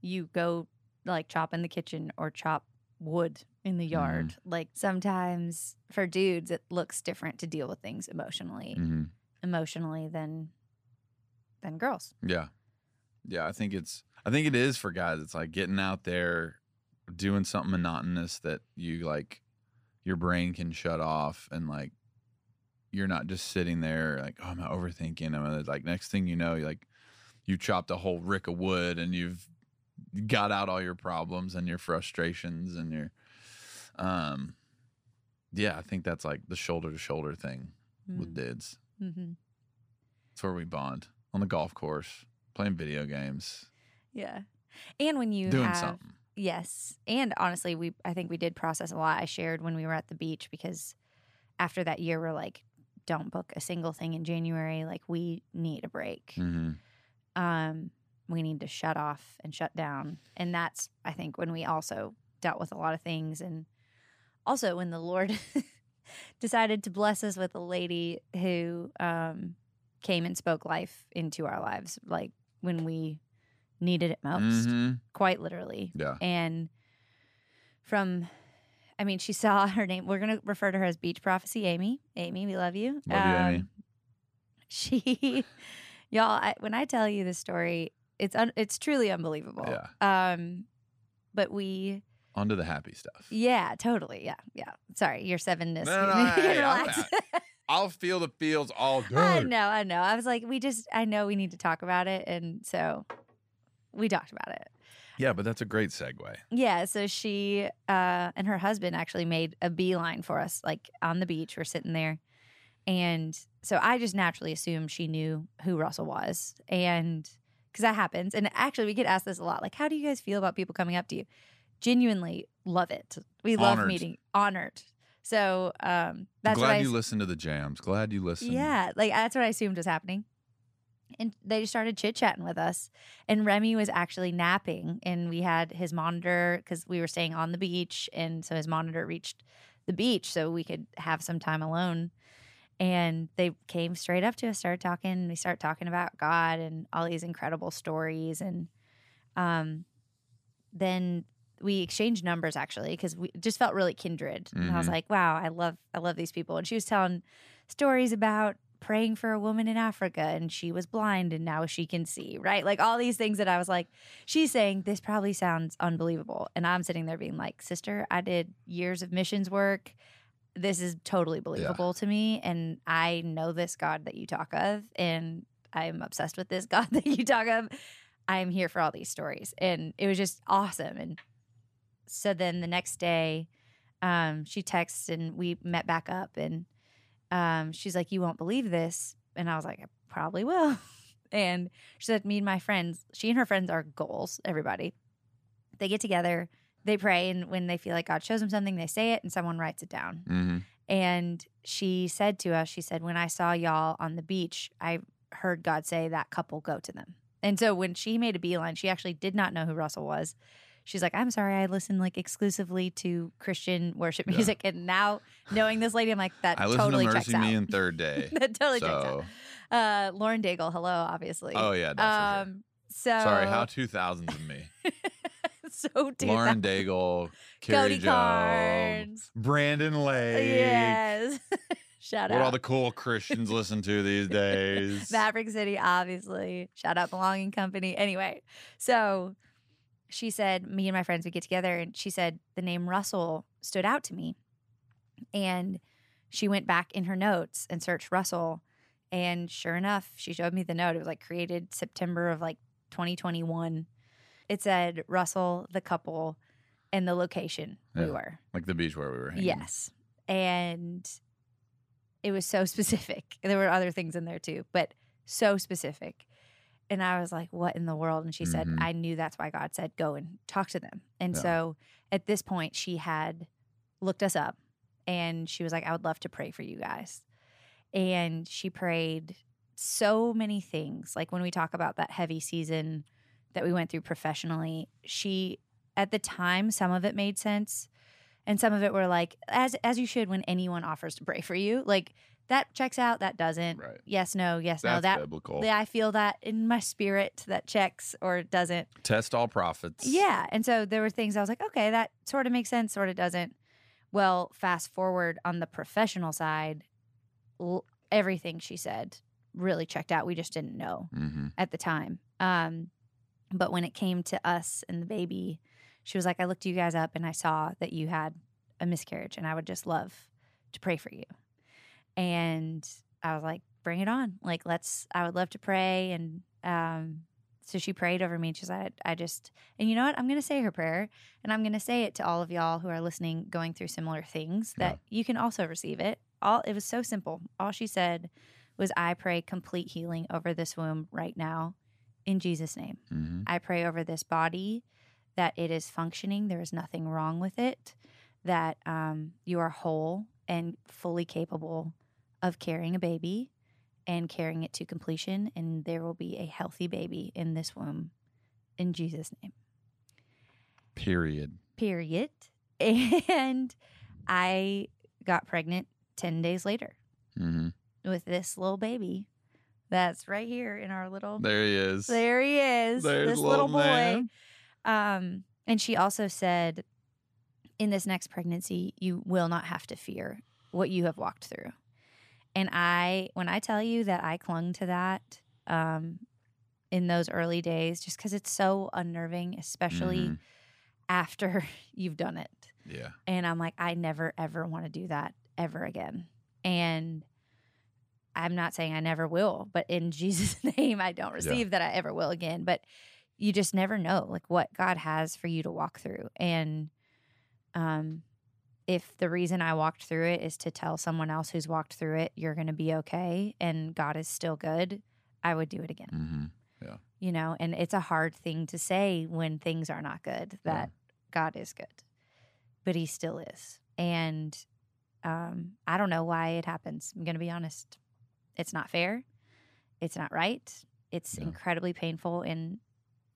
you go like chop in the kitchen or chop wood in the yard. Like sometimes for dudes, it looks different to deal with things emotionally, hmm emotionally than than girls. Yeah. Yeah, I think it's I think it is for guys. It's like getting out there doing something monotonous that you like your brain can shut off and like you're not just sitting there like, oh, I'm overthinking. I'm like next thing you know, you like you chopped a whole rick of wood and you've got out all your problems and your frustrations and your um yeah, I think that's like the shoulder to shoulder thing with dids. Mm-hmm. It's where we bond on the golf course, playing video games, Yeah. And when you doing have something. Yes. And honestly, we I think we did process a lot. I shared when we were at the beach because after that year we're like, don't book a single thing in January. Like we need a break. hmm Um, we need to shut off and shut down. And that's I think when we also dealt with a lot of things and also when the Lord decided to bless us with a lady who um came and spoke life into our lives, like when we needed it most, hmm quite literally Yeah. and from i mean she saw her name we're going to refer to her as beach prophecy amy amy we love you Um, Love you, Amy. she y'all I, when i tell you this story it's un, it's truly unbelievable Yeah. um but we On to the happy stuff. yeah totally yeah yeah sorry your sevenness No, no, You can hey, I'm relax. I'll feel the feels all day. i know i know i was like we just i know we need to talk about it and so we talked about it Yeah, but that's a great segue. Yeah, so she uh, and her husband actually made a beeline for us, like on the beach. We're sitting there. And so I just naturally assumed she knew who Russell was. And because that happens. And actually, we get asked this a lot like, how do you guys feel about people coming up to you? Genuinely love it. We love Honored. meeting, honored. So um, that's what Glad I you listened to the jams. Glad you listened. yeah, like that's what I assumed was happening. And they started chit chatting with us. And Remy was actually napping, and we had his monitor because we were staying on the beach. And so his monitor reached the beach so we could have some time alone. And they came straight up to us, started talking. We started talking about God and all these incredible stories. And um, then we exchanged numbers actually because we just felt really kindred. And I was Mhm. like, wow, I love, I love these people. And she was telling stories about praying for a woman in Africa and she was blind and now she can see, right? Like all these things that I was like, she's saying this probably sounds unbelievable. And I'm sitting there being like, sister, I did years of missions work. This is totally believable to me. And I know this God that you talk of. And I'm obsessed with this God that you talk of. I'm here for all these stories. And it was just awesome. And so then the next day, um, she texts and we met back up and um, she's like, You won't believe this. And I was like, I probably will. and she said, Me and my friends, she and her friends are goals, everybody. They get together, they pray, and when they feel like God shows them something, they say it and someone writes it down. hmm And she said to us, She said, When I saw y'all on the beach, I heard God say that couple go to them. And so when she made a beeline, she actually did not know who Russell was. She's like, I'm sorry, I listen like exclusively to Christian worship Yeah. music. And now knowing this lady, I'm like, that I totally to checks Mercy out. Me and Third Day. that totally checks out. Uh, Lauren Daigle, hello, obviously. oh yeah, for sure. um, so Sorry, how 2000s of me. so Lauren. Daigle, Carrie Cody Jones, Carnes. Brandon Lake. Yes. Shout out. What out. all the cool Christians listen to these days. Maverick City, obviously. Shout out Belonging Company. Anyway, so she said, me and my friends would get together, and she said the name Russell stood out to me. And she went back in her notes and searched Russell. And sure enough, she showed me the note. It was like created September of like 2021. It said Russell, the couple, and the location we were. Like the beach where we were hanging. Yes. And it was so specific. There were other things in there too, but so specific. And I was like, what in the world? And she said, Mhm. I knew that's why God said, go and talk to them. And Yeah. so at this point, she had looked us up and she was like, I would love to pray for you guys. And she prayed so many things. Like when we talk about that heavy season that we went through professionally, she, at the time, some of it made sense and some of it were like as as you should when anyone offers to pray for you like that checks out that doesn't Right. yes no yes no That's that biblical. i feel that in my spirit that checks or doesn't Test all prophets. yeah and so there were things i was like okay that sort of makes sense sort of doesn't well fast forward on the professional side l- everything she said really checked out we just didn't know Mm-hmm. at the time. Um, but when it came to us and the baby, she was like, I looked you guys up and I saw that you had a miscarriage and I would just love to pray for you. And I was like, bring it on. Like, let's, I would love to pray. And um, so she prayed over me and she's like, I just, and you know what? I'm going to say her prayer and I'm going to say it to all of y'all who are listening, going through similar things that you can also receive it. All, it was so simple. All she said was, I pray complete healing over this womb right now in Jesus' name. Mm-hmm. I pray over this body that it is functioning. There is nothing wrong with it, that um, you are whole and fully capable of carrying a baby and carrying it to completion. And there will be a healthy baby in this womb in Jesus' name. Period. Period. And I got pregnant 10 days later Mm-hmm. with this little baby that's right here in our little. There he is. There he is. There's this little little boy. Um, and she also said, in this next pregnancy, you will not have to fear what you have walked through. And I, when I tell you that I clung to that um, in those early days, just because it's so unnerving, especially Mhm. after you've done it. Yeah. And I'm like, I never, ever want to do that ever again. And I'm not saying I never will, but in Jesus' name, I don't receive that I ever will again. But you just never know, like what God has for you to walk through. And um, if the reason I walked through it is to tell someone else who's walked through it, you're going to be okay and God is still good, I would do it again. Mm-hmm. You know, and it's a hard thing to say when things are not good Yeah. that God is good, but He still is. And um, I don't know why it happens. I'm going to be honest. It's not fair. It's not right. It's Yeah. incredibly painful in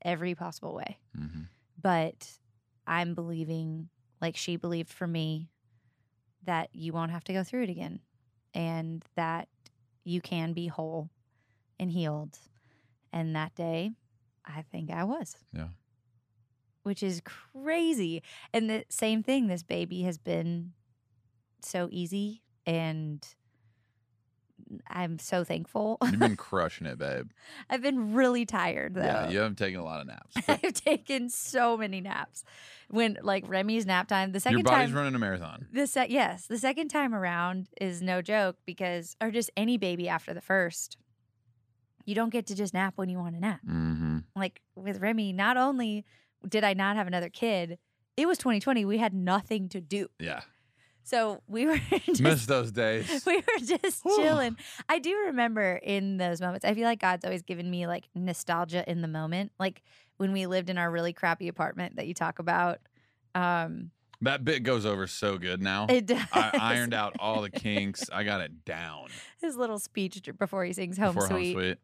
every possible way. Mm-hmm. But I'm believing, like she believed for me, that you won't have to go through it again and that you can be whole and healed. And that day, I think I was. Yeah. Which is crazy. And the same thing, this baby has been so easy and I'm so thankful. You've been crushing it, babe. I've been really tired though. Yeah, you haven't taken a lot of naps. I've taken so many naps. When like Remy's nap time, the second Your body's time running a marathon. the se- yes, the second time around is no joke because or just any baby after the first. You don't get to just nap when you want to nap. Mm-hmm. Like with Remy, not only did I not have another kid, it was 2020. We had nothing to do. Yeah. So we were just Miss those days. we were just chilling. I do remember in those moments. I feel like God's always given me like nostalgia in the moment. Like when we lived in our really crappy apartment that you talk about. Um That bit goes over so good now. it does. I ironed out all the kinks. I got it down his little speech before he sings Home before Sweet. home sweet.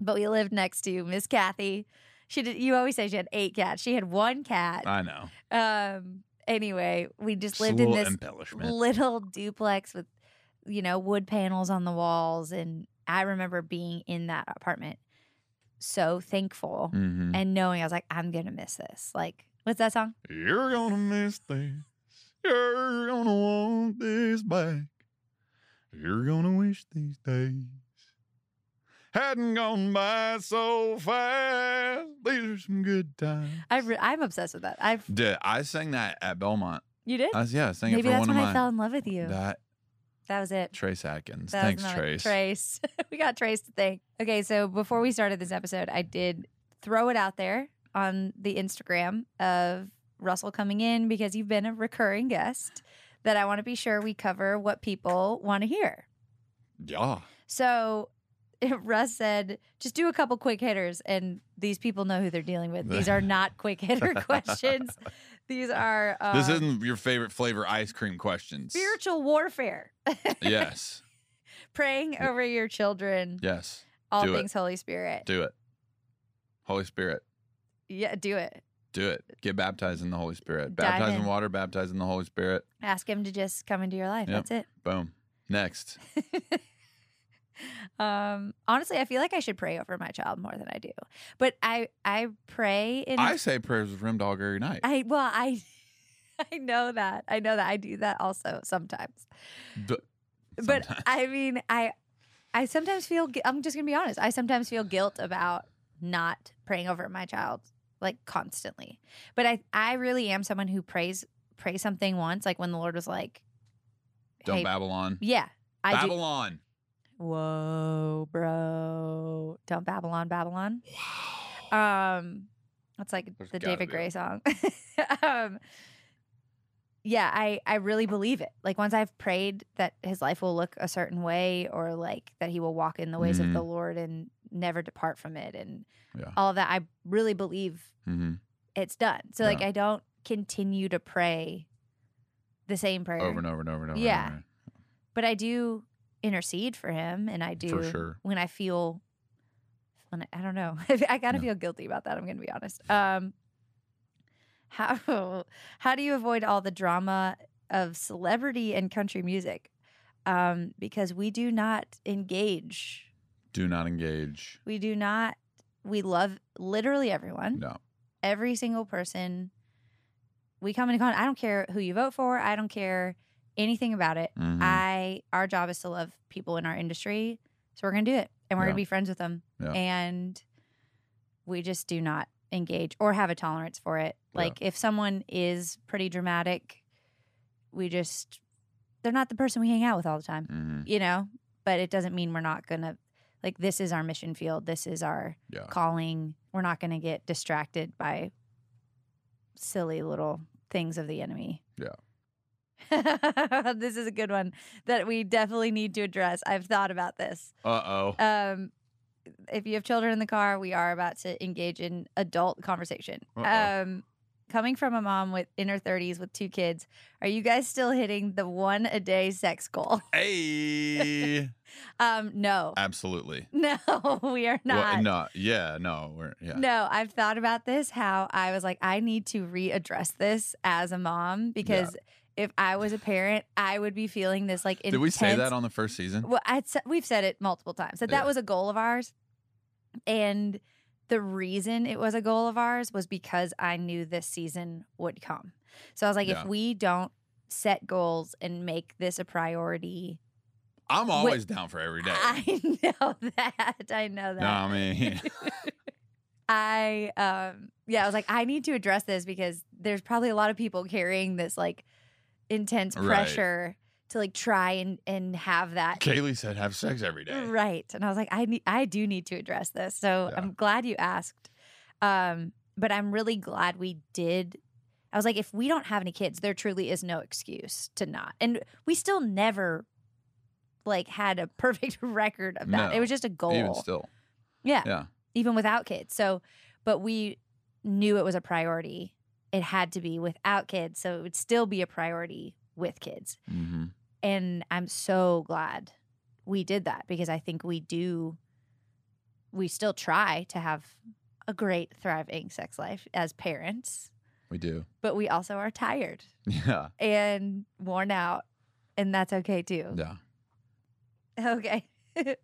But we lived next to Miss Kathy. She did you always say she had eight cats. She had one cat. I know. Um anyway, we just Just lived in this little duplex with you know wood panels on the walls and i remember being in that apartment so thankful mm-hmm. and knowing i was like i'm gonna miss this like what's that song You're gonna miss this. You're gonna want this back. You're gonna wish these days hadn't gone by so fast. These are some good times. I re- I'm obsessed with that. I've Did I sang that at Belmont? you did. I was, yeah, I sang Maybe it for that's one when of I my fell in love with you. that that was it. Trace Adkins. That Thanks, was my- Trace. Trace. we got Trace to thank. Okay, so before we started this episode, I did throw it out there on the Instagram of Russell coming in because you've been a recurring guest that I want to be sure we cover what people want to hear. Yeah. So Russ said, just do a couple quick hitters, and these people know who they're dealing with. These are not quick hitter questions. These are uh, this isn't your favorite flavor ice cream questions. spiritual warfare. yes. Praying over your children, Yes. all Do it. things Holy Spirit. Do it. Holy Spirit. Yeah, do it. Do it. Get baptized in the Holy Spirit. Dive Baptized in in. water, baptized in the Holy Spirit. Ask him to just come into your life. Yep. That's it. Boom. Next. um, honestly, I feel like I should pray over my child more than I do. But I I pray in I say prayers with Rim Dog every night. I well I I know that. I know that I do that also sometimes. D- But. I mean, I I sometimes feel I'm just going to be honest. I sometimes feel guilt about not praying over my child like constantly. But I I really am someone who prays pray something once like when the Lord was like Don't hey, Babylon. Yeah. I. Babylon. Whoa, bro. Don't Babylon, Babylon. Um, that's like There's the David be Gray song. um, yeah, I I really believe it. Like once I've prayed that his life will look a certain way, or like that he will walk in the ways of the Lord and never depart from it, and Mm-hmm. Yeah. all of that, I really believe hmm it's done. So like I don't continue to pray the same prayer Over and over and over and over. Yeah. And over. but I do intercede for him, and I do For sure. when I feel when I, I don't know. I kind of Yeah. feel guilty about that. I'm going to be honest. Um, how how do you avoid all the drama of celebrity and country music? Um, because we do not engage. Do not engage. We do not. We love literally everyone No. every single person we come into contact. I don't care who you vote for. I don't care anything about it. Mhm. I our job is to love people in our industry, so we're gonna do it, and we're Yeah. gonna be friends with them, Yeah. and we just do not engage or have a tolerance for it. Like if someone is pretty dramatic, we just they're not the person we hang out with all the time, Mhm. you know. But it doesn't mean we're not gonna like this is our mission field. This is our calling. We're not going to get distracted by silly little things of the enemy. Yeah. this is a good one that we definitely need to address. I've thought about this. Uh oh. Um, if you have children in the car, we are about to engage in adult conversation. Uh-oh. Um, coming from a mom with in her 30s with two kids, are you guys still hitting the one a day sex goal? Hey. Um, no. Absolutely. No, we are not. Well, no. Yeah. No. We're yeah. No, I've thought about this. How I was like, I need to readdress this as a mom because if I was a parent, I would be feeling this like. Did we say that on the first season? Well, I'd, we've said it multiple times that Yeah. that was a goal of ours, and the reason it was a goal of ours was because I knew this season would come. So I was like, Yeah. if we don't set goals and make this a priority, I'm always down for every day. I know that. I know that. no, I mean, I um yeah, I was like, I need to address this because there's probably a lot of people carrying this like intense Right. pressure to like try and and have that Kailey said have sex every day. right. And I was like, I need I do need to address this. So Yeah. I'm glad you asked. Um, but I'm really glad we did. I was like, if we don't have any kids, there truly is no excuse to not. And we still never like had a perfect record of that. No, it was just a goal. Even still. yeah Yeah. even without kids. So, but we knew it was a priority. It had to be without kids. So it would still be a priority with kids. hmm And I'm so glad we did that because I think we do, we still try to have a great, thriving sex life as parents, We do. but we also are tired Yeah. and worn out. And that's okay too. Yeah. Okay.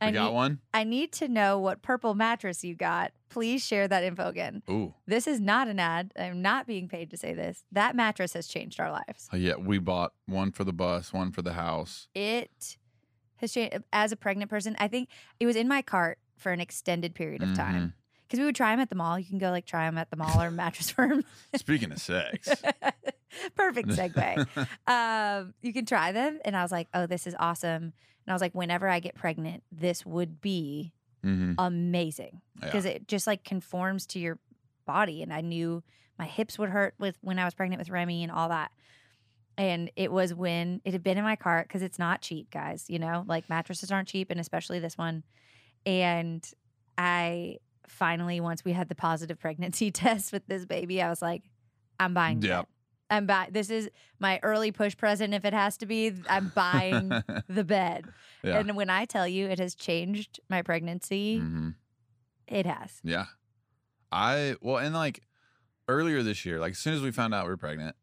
We got need, one. I need to know what purple mattress you got. Please share that info again. Ooh. This is not an ad. I'm not being paid to say this. That mattress has changed our lives. Oh, yeah. We bought one for the bus, one for the house. It has changed as a pregnant person. I think it was in my cart for an extended period of mm-hmm. time because we would try them at the mall. You can go like try them at the mall or Mattress Firm. Speaking of sex, Perfect segue. um, you can try them, and I was like, "Oh, this is awesome." And I was like, "Whenever I get pregnant, this would be hmm amazing Yeah. because it just like conforms to your body." And I knew my hips would hurt with when I was pregnant with Remy and all that. And it was when it had been in my cart because it's not cheap, guys. You know, like mattresses aren't cheap, and especially this one. And I finally, once we had the positive pregnancy test with this baby, I was like, I'm buying the Yep. bed. I'm buying. This is my early push present if it has to be. I'm buying the bed. yeah. And when I tell you it has changed my pregnancy, hmm it has. Yeah. I well, and like earlier this year, like as soon as we found out we were pregnant,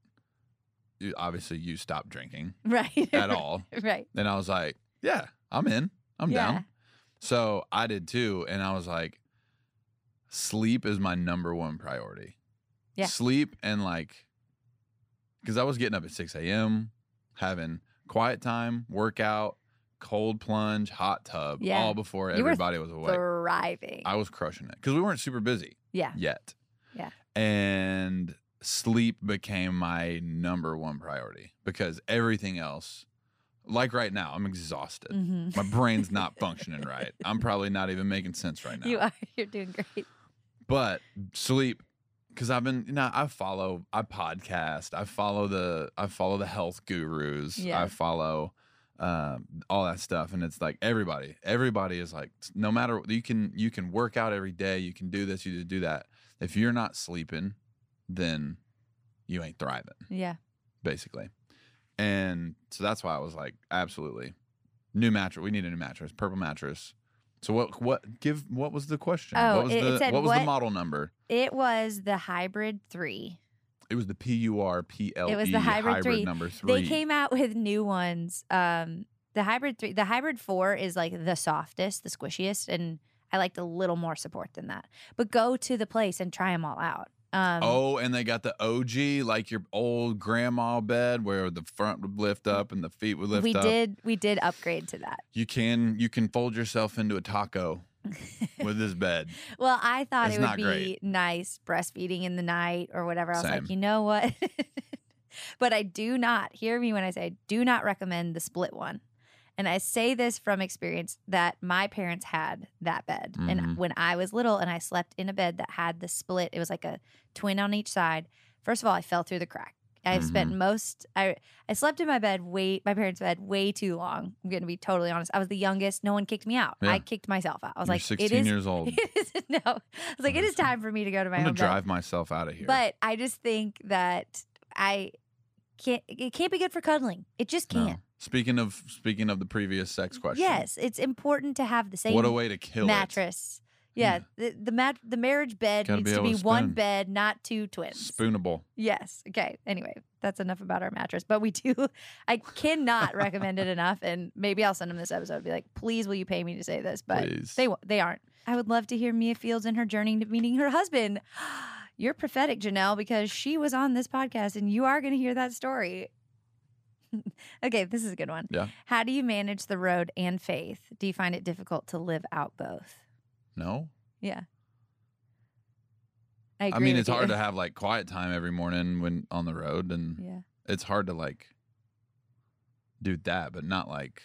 you, obviously you stopped drinking Right. at all. right. And I was like, yeah, I'm in. I'm Yeah. down. So I did too. And I was like, sleep is my number one priority. Yeah. Sleep and like, because I was getting up at 6 a.m., having quiet time, workout, cold plunge, hot tub, Yeah. all before You everybody was awake. Thriving. I was crushing it because we weren't super busy yeah. yet. Yeah. And sleep became my number one priority because everything else, like right now, I'm exhausted. hmm My brain's not functioning right. I'm probably not even making sense right now. You are. You're doing great. But sleep, because I've been, you know, I follow, I podcast, I follow the, I follow the health gurus, Yeah. I follow um, all that stuff, and it's like everybody, everybody is like, no matter you can, you can work out every day, you can do this, you can do that. If you're not sleeping, then you ain't thriving, Yeah. basically. And so that's why I was like, absolutely, new mattress. We need a new mattress, purple mattress. So what? What? Give. What was the question? Oh, what was it- it the said what was the model number? It was the hybrid three. It was the P U R P L E. It was the hybrid three. number three. They came out with new ones. Um, the hybrid three, the hybrid four is like the softest, the squishiest, and I liked a little more support than that. But go to the place and try them all out. Um, Oh, and they got the OG, like your old grandma bed, where the front would lift up and the feet would lift we up. did we did upgrade to that. You can you can fold yourself into a taco with this bed. Well, I thought It's it would be great. nice breastfeeding in the night or whatever. I was Same. like, you know what? but I do not hear me when I say I do not recommend the split one. And I say this from experience that my parents had that bed. Mhm. And when I was little and I slept in a bed that had the split, it was like a twin on each side. First of all, I fell through the crack. I spent Mm-hmm. most I I slept in my bed way my parents' bed way too long. I'm gonna be totally honest. I was the youngest. No one kicked me out. Yeah. I kicked myself out. I was You're like, 16 it is years old. it is no. I was like, it is time for me to go to my I'm own gonna bed. drive myself out of here. But I just think that I can't. It can't be good for cuddling. It just can't. No. Speaking of speaking of the previous sex question, Yes, it's important to have the same what a way to kill mattress. Yeah, mm. the the mat the marriage bed Gotta be needs to be to one bed, not two twins. Spoonable. Yes. Okay. Anyway, that's enough about our mattress. But we do. I cannot recommend it enough. And maybe I'll send them this episode. and Be like, please, will you pay me to say this? But Please. they won't- they aren't. I would love to hear Mia Fieldes and her journey to meeting her husband. You're prophetic, Janelle, because she was on this podcast, and you are going to hear that story. okay, this is a good one. Yeah. How do you manage the road and faith? Do you find it difficult to live out both? No. Yeah. I, I mean, it's hard to have like quiet time every morning when on the road, and Yeah. it's hard to like do that, but not like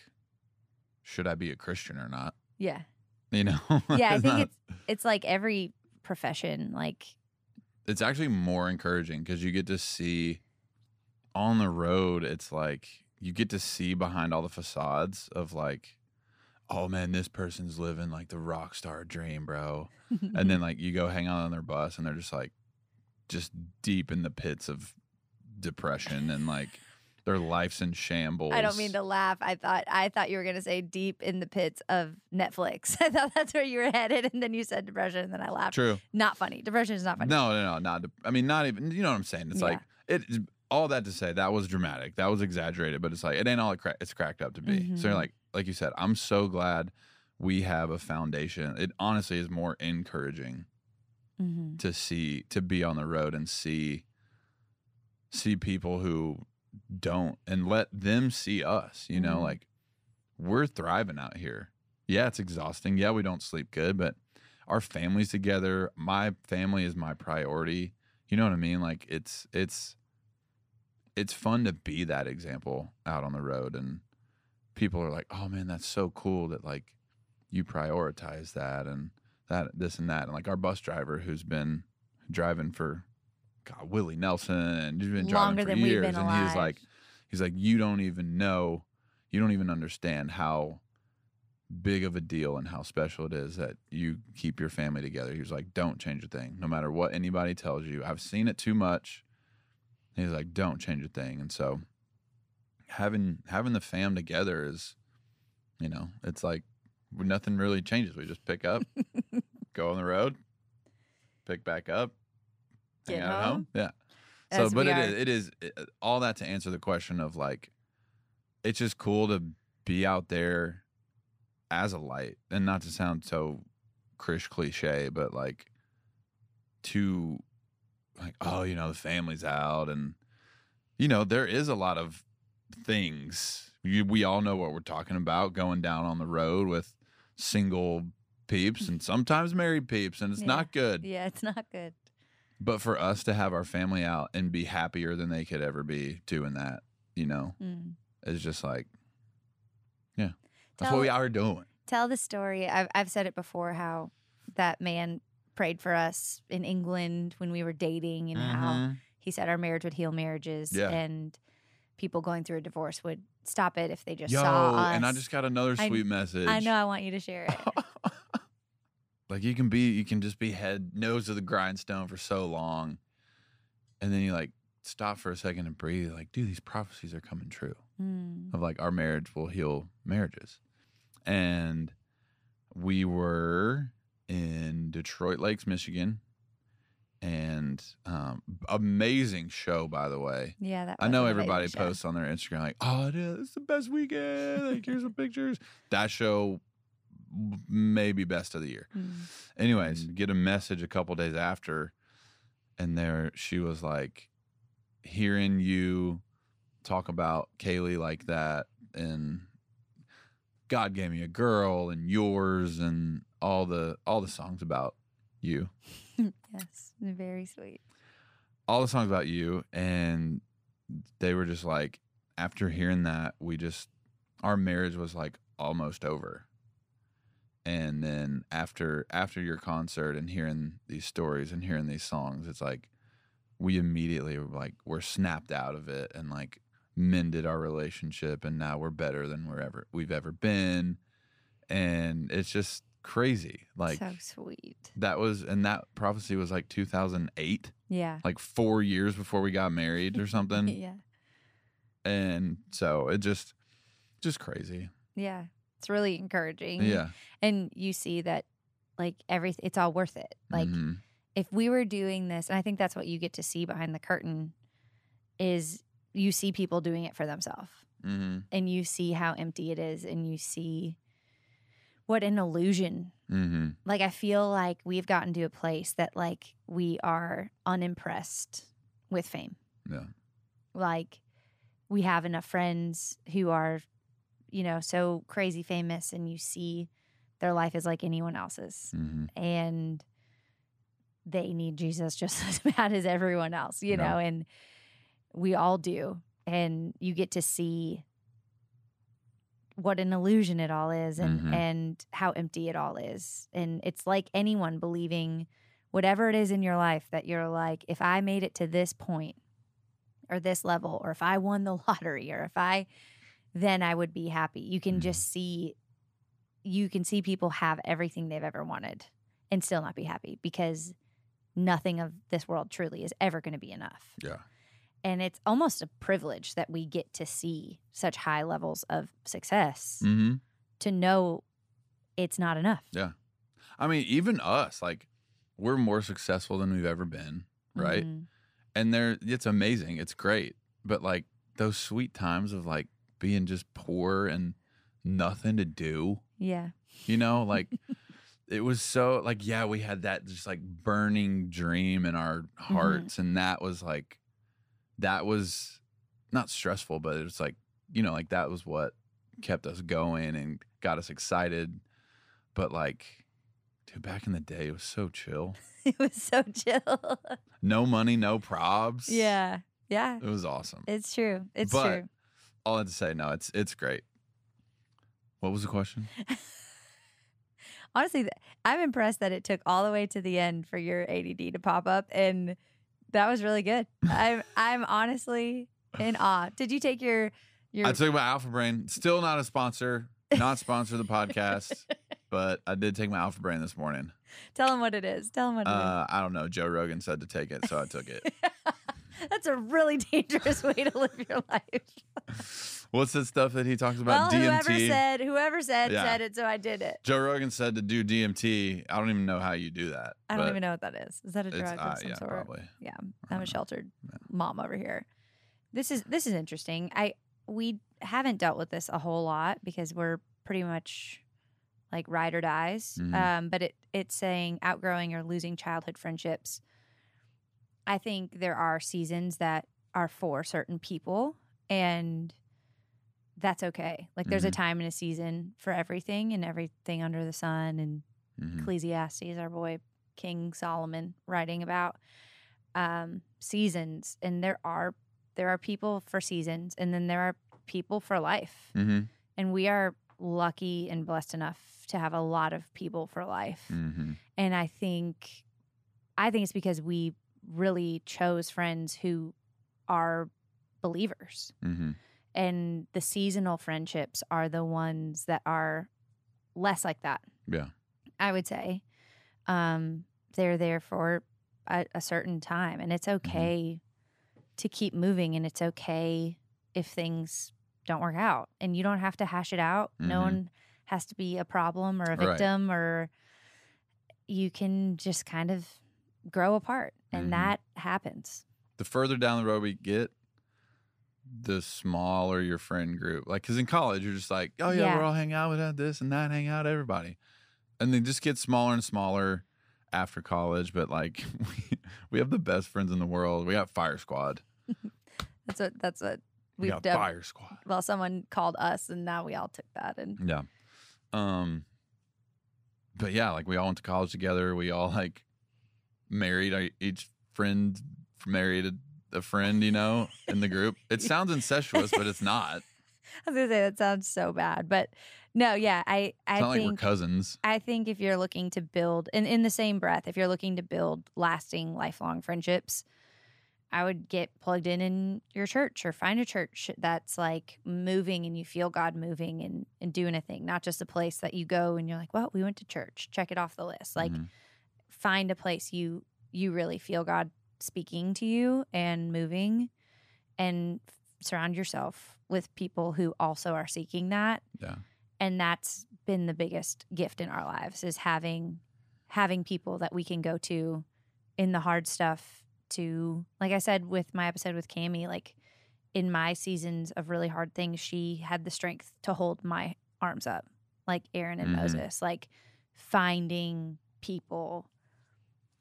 should I be a Christian or not? Yeah. You know? Yeah. I think not- it's it's like every profession. Like it's actually more encouraging because you get to see on the road. It's like you get to see behind all the facades of like, oh man, this person's living like the rock star dream, bro. and then like you go hang out on their bus and they're just like just deep in the pits of depression and like their life's in shambles. I don't mean to laugh. I thought I thought you were gonna say deep in the pits of Netflix. I thought that's where you were headed, and then you said depression, and then I laughed. True. Not funny. Depression is not funny. No, no, no, not. I mean, not even. You know what I'm saying? It's Yeah. like it. All that to say, that was dramatic. That was exaggerated, but it's like it ain't all it cra- it's cracked up to be. So Mhm. you're like, like you said, I'm so glad we have a foundation. It honestly is more encouraging hmm to see to be on the road and see see people who don't and let them see us you know Mhm. like we're thriving out here. Yeah, it's exhausting. Yeah, we don't sleep good, but our families together, my family is my priority. You know what I mean? Like it's it's it's fun to be that example out on the road and people are like, "Oh man, that's so cool that like you prioritize that and that this and that." And like our bus driver who's been driving for God, Willie Nelson and he's been driving Longer for than we've years and he's like he's like you don't even know you don't even understand how big of a deal and how special it is that you keep your family together. He was like, don't change a thing, no matter what anybody tells you. I've seen it too much. He's like, don't change a thing. And so having having the fam together is, you know, it's like nothing really changes. We just pick up, go on the road, pick back up, hang Get out at home. home. Yeah. As So, but it are. is, it is it- all that to answer the question of like, it's just cool to be out there as a light, and not to sound so Chris cliche, but like to like, oh, you know, the family's out, and you know, there is a lot of things. You, we all know what we're talking about going down on the road with single peeps and sometimes married peeps, and it's Yeah. not good. Yeah, it's not good. But for us to have our family out and be happier than they could ever be doing that, you know, Mm. is just like, yeah, that's what we are doing. Tell the story. I've I've said it before how that man prayed for us in England when we were dating and how Mhm. he said our marriage would heal marriages Yeah. and people going through a divorce would stop it if they just Yo, saw us. and I just got another I- sweet message. I know I want you to share it. like you can be, you can just be head nose to the grindstone for so long, and then you like stop for a second and breathe. Like, dude, these prophecies are coming true. Mm. of like our marriage will heal marriages. And we were in Detroit Lakes, Michigan. And um, amazing show, by the way. Yeah, that I know everybody show. posts on their Instagram like, "Oh, dude, this is the best weekend. Like, here's some pictures." That show, maybe best of the year. Mm. Anyways, get a message a couple days after, and there she was like, hearing you talk about Kailey like that, and God gave me a girl, and yours, and all the all the songs about you, yes, very sweet. all the songs about you, and they were just like, after hearing that, we just our marriage was like almost over. And then after after your concert and hearing these stories and hearing these songs it's like we immediately were like we're snapped out of it and like mended our relationship and now we're better than we're ever we've ever been. And it's just crazy like so sweet. that was and that prophecy was like 2008 Yeah. like 4 years before we got married or something yeah. and so it just just crazy Yeah. It's really encouraging. yeah And you see that like every it's all worth it. Like Mhm. if we were doing this, and I think that's what you get to see behind the curtain is you see people doing it for themselves Mhm. and you see how empty it is and you see what an illusion. Mhm. Like I feel like we've gotten to a place that like we are unimpressed with fame. yeah Like we have enough friends who are you know so crazy famous and you see their life is like anyone else's Mhm. and they need Jesus just as bad as everyone else, you Yeah. know, and we all do. And you get to see what an illusion it all is and Mhm. and how empty it all is. And it's like anyone believing whatever it is in your life that you're like if I made it to this point or this level or if I won the lottery or if I then I would be happy. You can Mhm. just see you can see people have everything they've ever wanted and still not be happy because nothing of this world truly is ever going to be enough. Yeah. And it's almost a privilege that we get to see such high levels of success Mm-hmm. to know it's not enough. Yeah. I mean, even us, like, we're more successful than we've ever been, right? Mhm. And there, it's amazing. It's great. But like those sweet times of like being just poor and nothing to do, Yeah. you know, like it was so like, yeah, we had that just like burning dream in our hearts. And that was like, that was not stressful, but it was like, you know, like that was what kept us going and got us excited. But like, dude, back in the day, it was so chill. it was so chill. No money, no probs. yeah. Yeah. it was awesome. It's true. It's But- true. All I had to say, no, it's it's great. What was the question? Honestly, I'm impressed that it took all the way to the end for your ADD to pop up, and that was really good. I'm I'm honestly in awe. Did you take your your? I took my Alpha Brain. Still not a sponsor. Not sponsor the podcast, but I did take my Alpha Brain this morning. tell them what it is. Tell them what it is. Uh, I don't know. Joe Rogan said to take it, so I took it. That's a really dangerous way to live your life. What's that stuff that he talks well, about? whoever said whoever said Yeah. said it, so I did it. Joe Rogan said to do DMT. I don't even know how you do that. I don't even know what that is. Is that a drug uh, of some yeah, sort? probably. Yeah, I'm a sheltered Yeah. mom over here. This is this is interesting. I we haven't dealt with this a whole lot because we're pretty much like ride or dies. Mhm. Um, but it it's saying outgrowing or losing childhood friendships. I think there are seasons that are for certain people, and that's okay. Like there's a Mhm. time and a season for everything and everything under the sun and Mhm. Ecclesiastes, our boy King Solomon writing about um, seasons, and there are there are people for seasons, and then there are people for life, Mhm. and we are lucky and blessed enough to have a lot of people for life, Mhm. and I think I think it's because we really chose friends who are believers, Mhm. And the seasonal friendships are the ones that are less like that. Yeah. I would say. Um, they're there for a, a certain time, and it's Mm-hmm. okay to keep moving, and it's okay if things don't work out, and you don't have to hash it out. No Mhm. one has to be a problem or a Right. victim, or you can just kind of grow apart, and Mhm. that happens. The further down the road we get, the smaller your friend group. Like, because in college, you're just like, oh, yeah, Yeah. we're all hang out with this and that, hang out, everybody. And they just get smaller and smaller after college. But like, we, we have the best friends in the world. We got Fire Squad. That's what that's what We we've got done. Fire Squad. Well, someone called us, and now we all took that, and Yeah. Um but yeah, like we all went to college together. We all like married our, each friend married a, friend, you know, in the group. It sounds incestuous, but it's not. I was gonna say that sounds so bad, but no, yeah, I I It's not like we're think cousins. I think if you're looking to build, and in the same breath, if you're looking to build lasting, lifelong friendships, I would get plugged in in your church or find a church that's like moving and you feel God moving and, and doing a thing, not just a place that you go and you're like, well, we went to church, check it off the list. Like, Mhm. find a place you you really feel God speaking to you and moving, and surround yourself with people who also are seeking that Yeah. and that's been the biggest gift in our lives is having having people that we can go to in the hard stuff to like I said with my episode with Cami like in my seasons of really hard things she had the strength to hold my arms up like Aaron and Mhm. Moses like finding people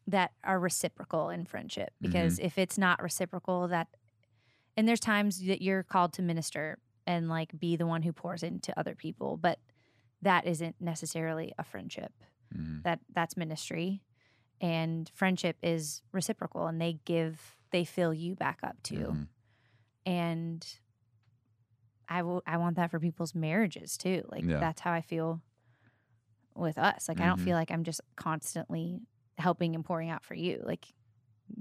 that are reciprocal in friendship because if it's not reciprocal that and there's times that you're called to minister and like be the one who pours into other people but that isn't necessarily a friendship Mhm. that that's ministry and friendship is reciprocal and they give they fill you back up too Mhm. and I will I want that for people's marriages too like Yeah. that's how I feel with us like I don't Mhm. feel like I'm just constantly helping and pouring out for you like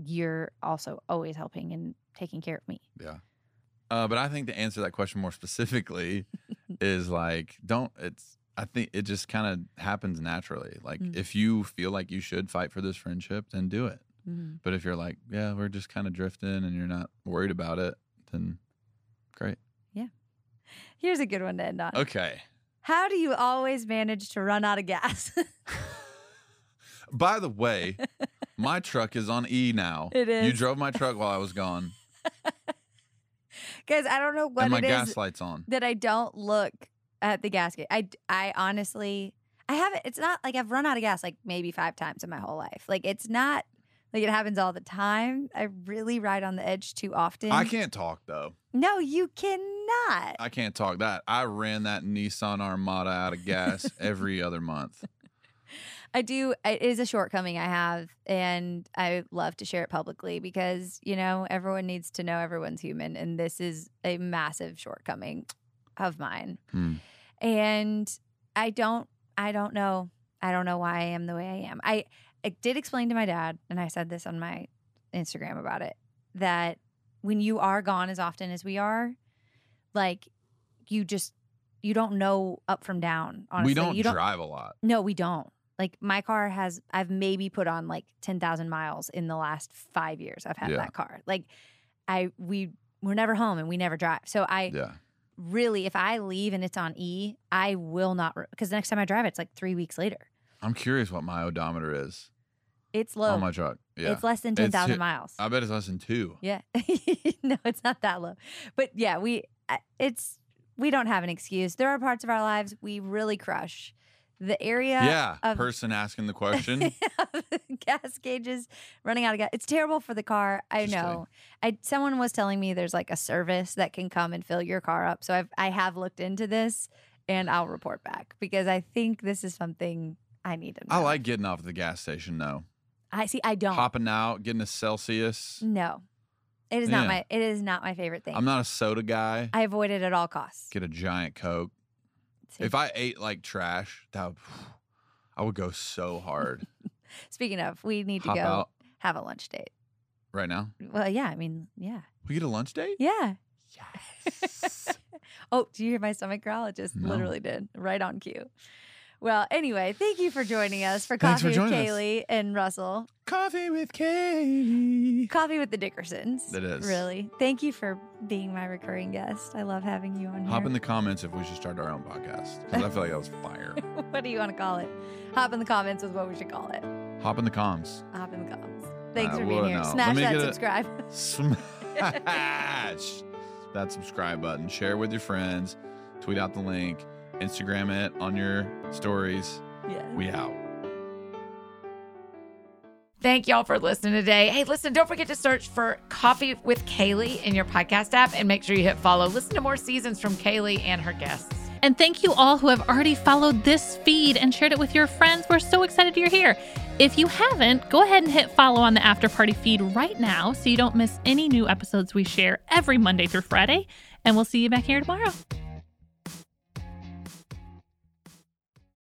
you're also always helping and taking care of me Yeah. Uh, but I think to answer that question more specifically is like, don't, it's, I think it just kind of happens naturally. Like, Mm. if you feel like you should fight for this friendship, then do it. Mhm. But if you're like, yeah, we're just kind of drifting and you're not worried about it, then great. Yeah. Here's a good one to end on. Okay. How do you always manage to run out of gas? By the way, my truck is on E now. It You drove my truck while I was gone, Guys, I don't know what and my it is gas light's on. that I don't look at the gasket. I, I honestly, I haven't, it's not like I've run out of gas like maybe five times in my whole life. Like it's not like it happens all the time. I really ride on the edge too often. I can't talk though. No, you cannot. I can't talk that. I ran that Nissan Armada out of gas every other month. I do. It is a shortcoming I have, and I love to share it publicly because you know everyone needs to know everyone's human, and this is a massive shortcoming of mine. Hmm. And I don't. I don't know. I don't know why I am the way I am. I, I did explain to my dad, and I said this on my Instagram about it that when you are gone as often as we are, like you just you don't know up from down. Honestly, we don't you don't drive a lot. no, we don't. Like my car has, I've maybe put on like ten thousand miles in the last five years. I've had Yeah. that car. Like, I we we're never home and we never drive. So I Yeah. really, if I leave and it's on E, I will not because the next time I drive, it, it's like three weeks later. I'm curious what my odometer is It's low. on my truck. Yeah. It's less than ten thousand miles. I bet it's less than two. yeah, no, it's not that low. But yeah, we it's we don't have an excuse. There are parts of our lives we really crush. The area Yeah. of- Person asking the question. gas gauges running out of gas. It's terrible for the car. I know. I someone was telling me there's like a service that can come and fill your car up. So I've I have looked into this and I'll report back because I think this is something I need to know. I like getting off at the gas station though. I see I don't. Hopping out, getting a Celsius. No. It is not my it is not my favorite thing. I'm not a soda guy. I avoid it at all costs. Get a giant Coke. If I ate like trash, that would, I would go so hard. Speaking of, we need to Hop go out have a lunch date. right now. Well, yeah, I mean, yeah. We get a lunch date? Yeah. Yes. Oh, do you hear my stomach growl? It just No. literally did, right on cue. Well, anyway, thank you for joining us for Thanks for Coffee with joining us. Kailey and Russell. Coffee with Kailey. Coffee with the Dickersons. It is. Really. Thank you for being my recurring guest. I love having you on here. Hop in the comments if we should start our own podcast. 'cause I feel like that was fire. what do you want to call it? Hop in the comments is what we should call it. Hop in the comms. Hop in the comments. Thanks Uh, for being well, here. no. Smash me that get a- subscribe. Smash that subscribe button. Share with your friends. Tweet out the link. Instagram it on your stories. yeah. We out. Thank y'all for listening today. Hey, listen, don't forget to search for Coffee with Kailey in your podcast app and make sure you hit follow. Listen to more seasons from Kailey and her guests. And thank you all who have already followed this feed and shared it with your friends. We're so excited you're here. If you haven't, go ahead and hit follow on the After Party feed right now so you don't miss any new episodes we share every Monday through Friday. And we'll see you back here tomorrow.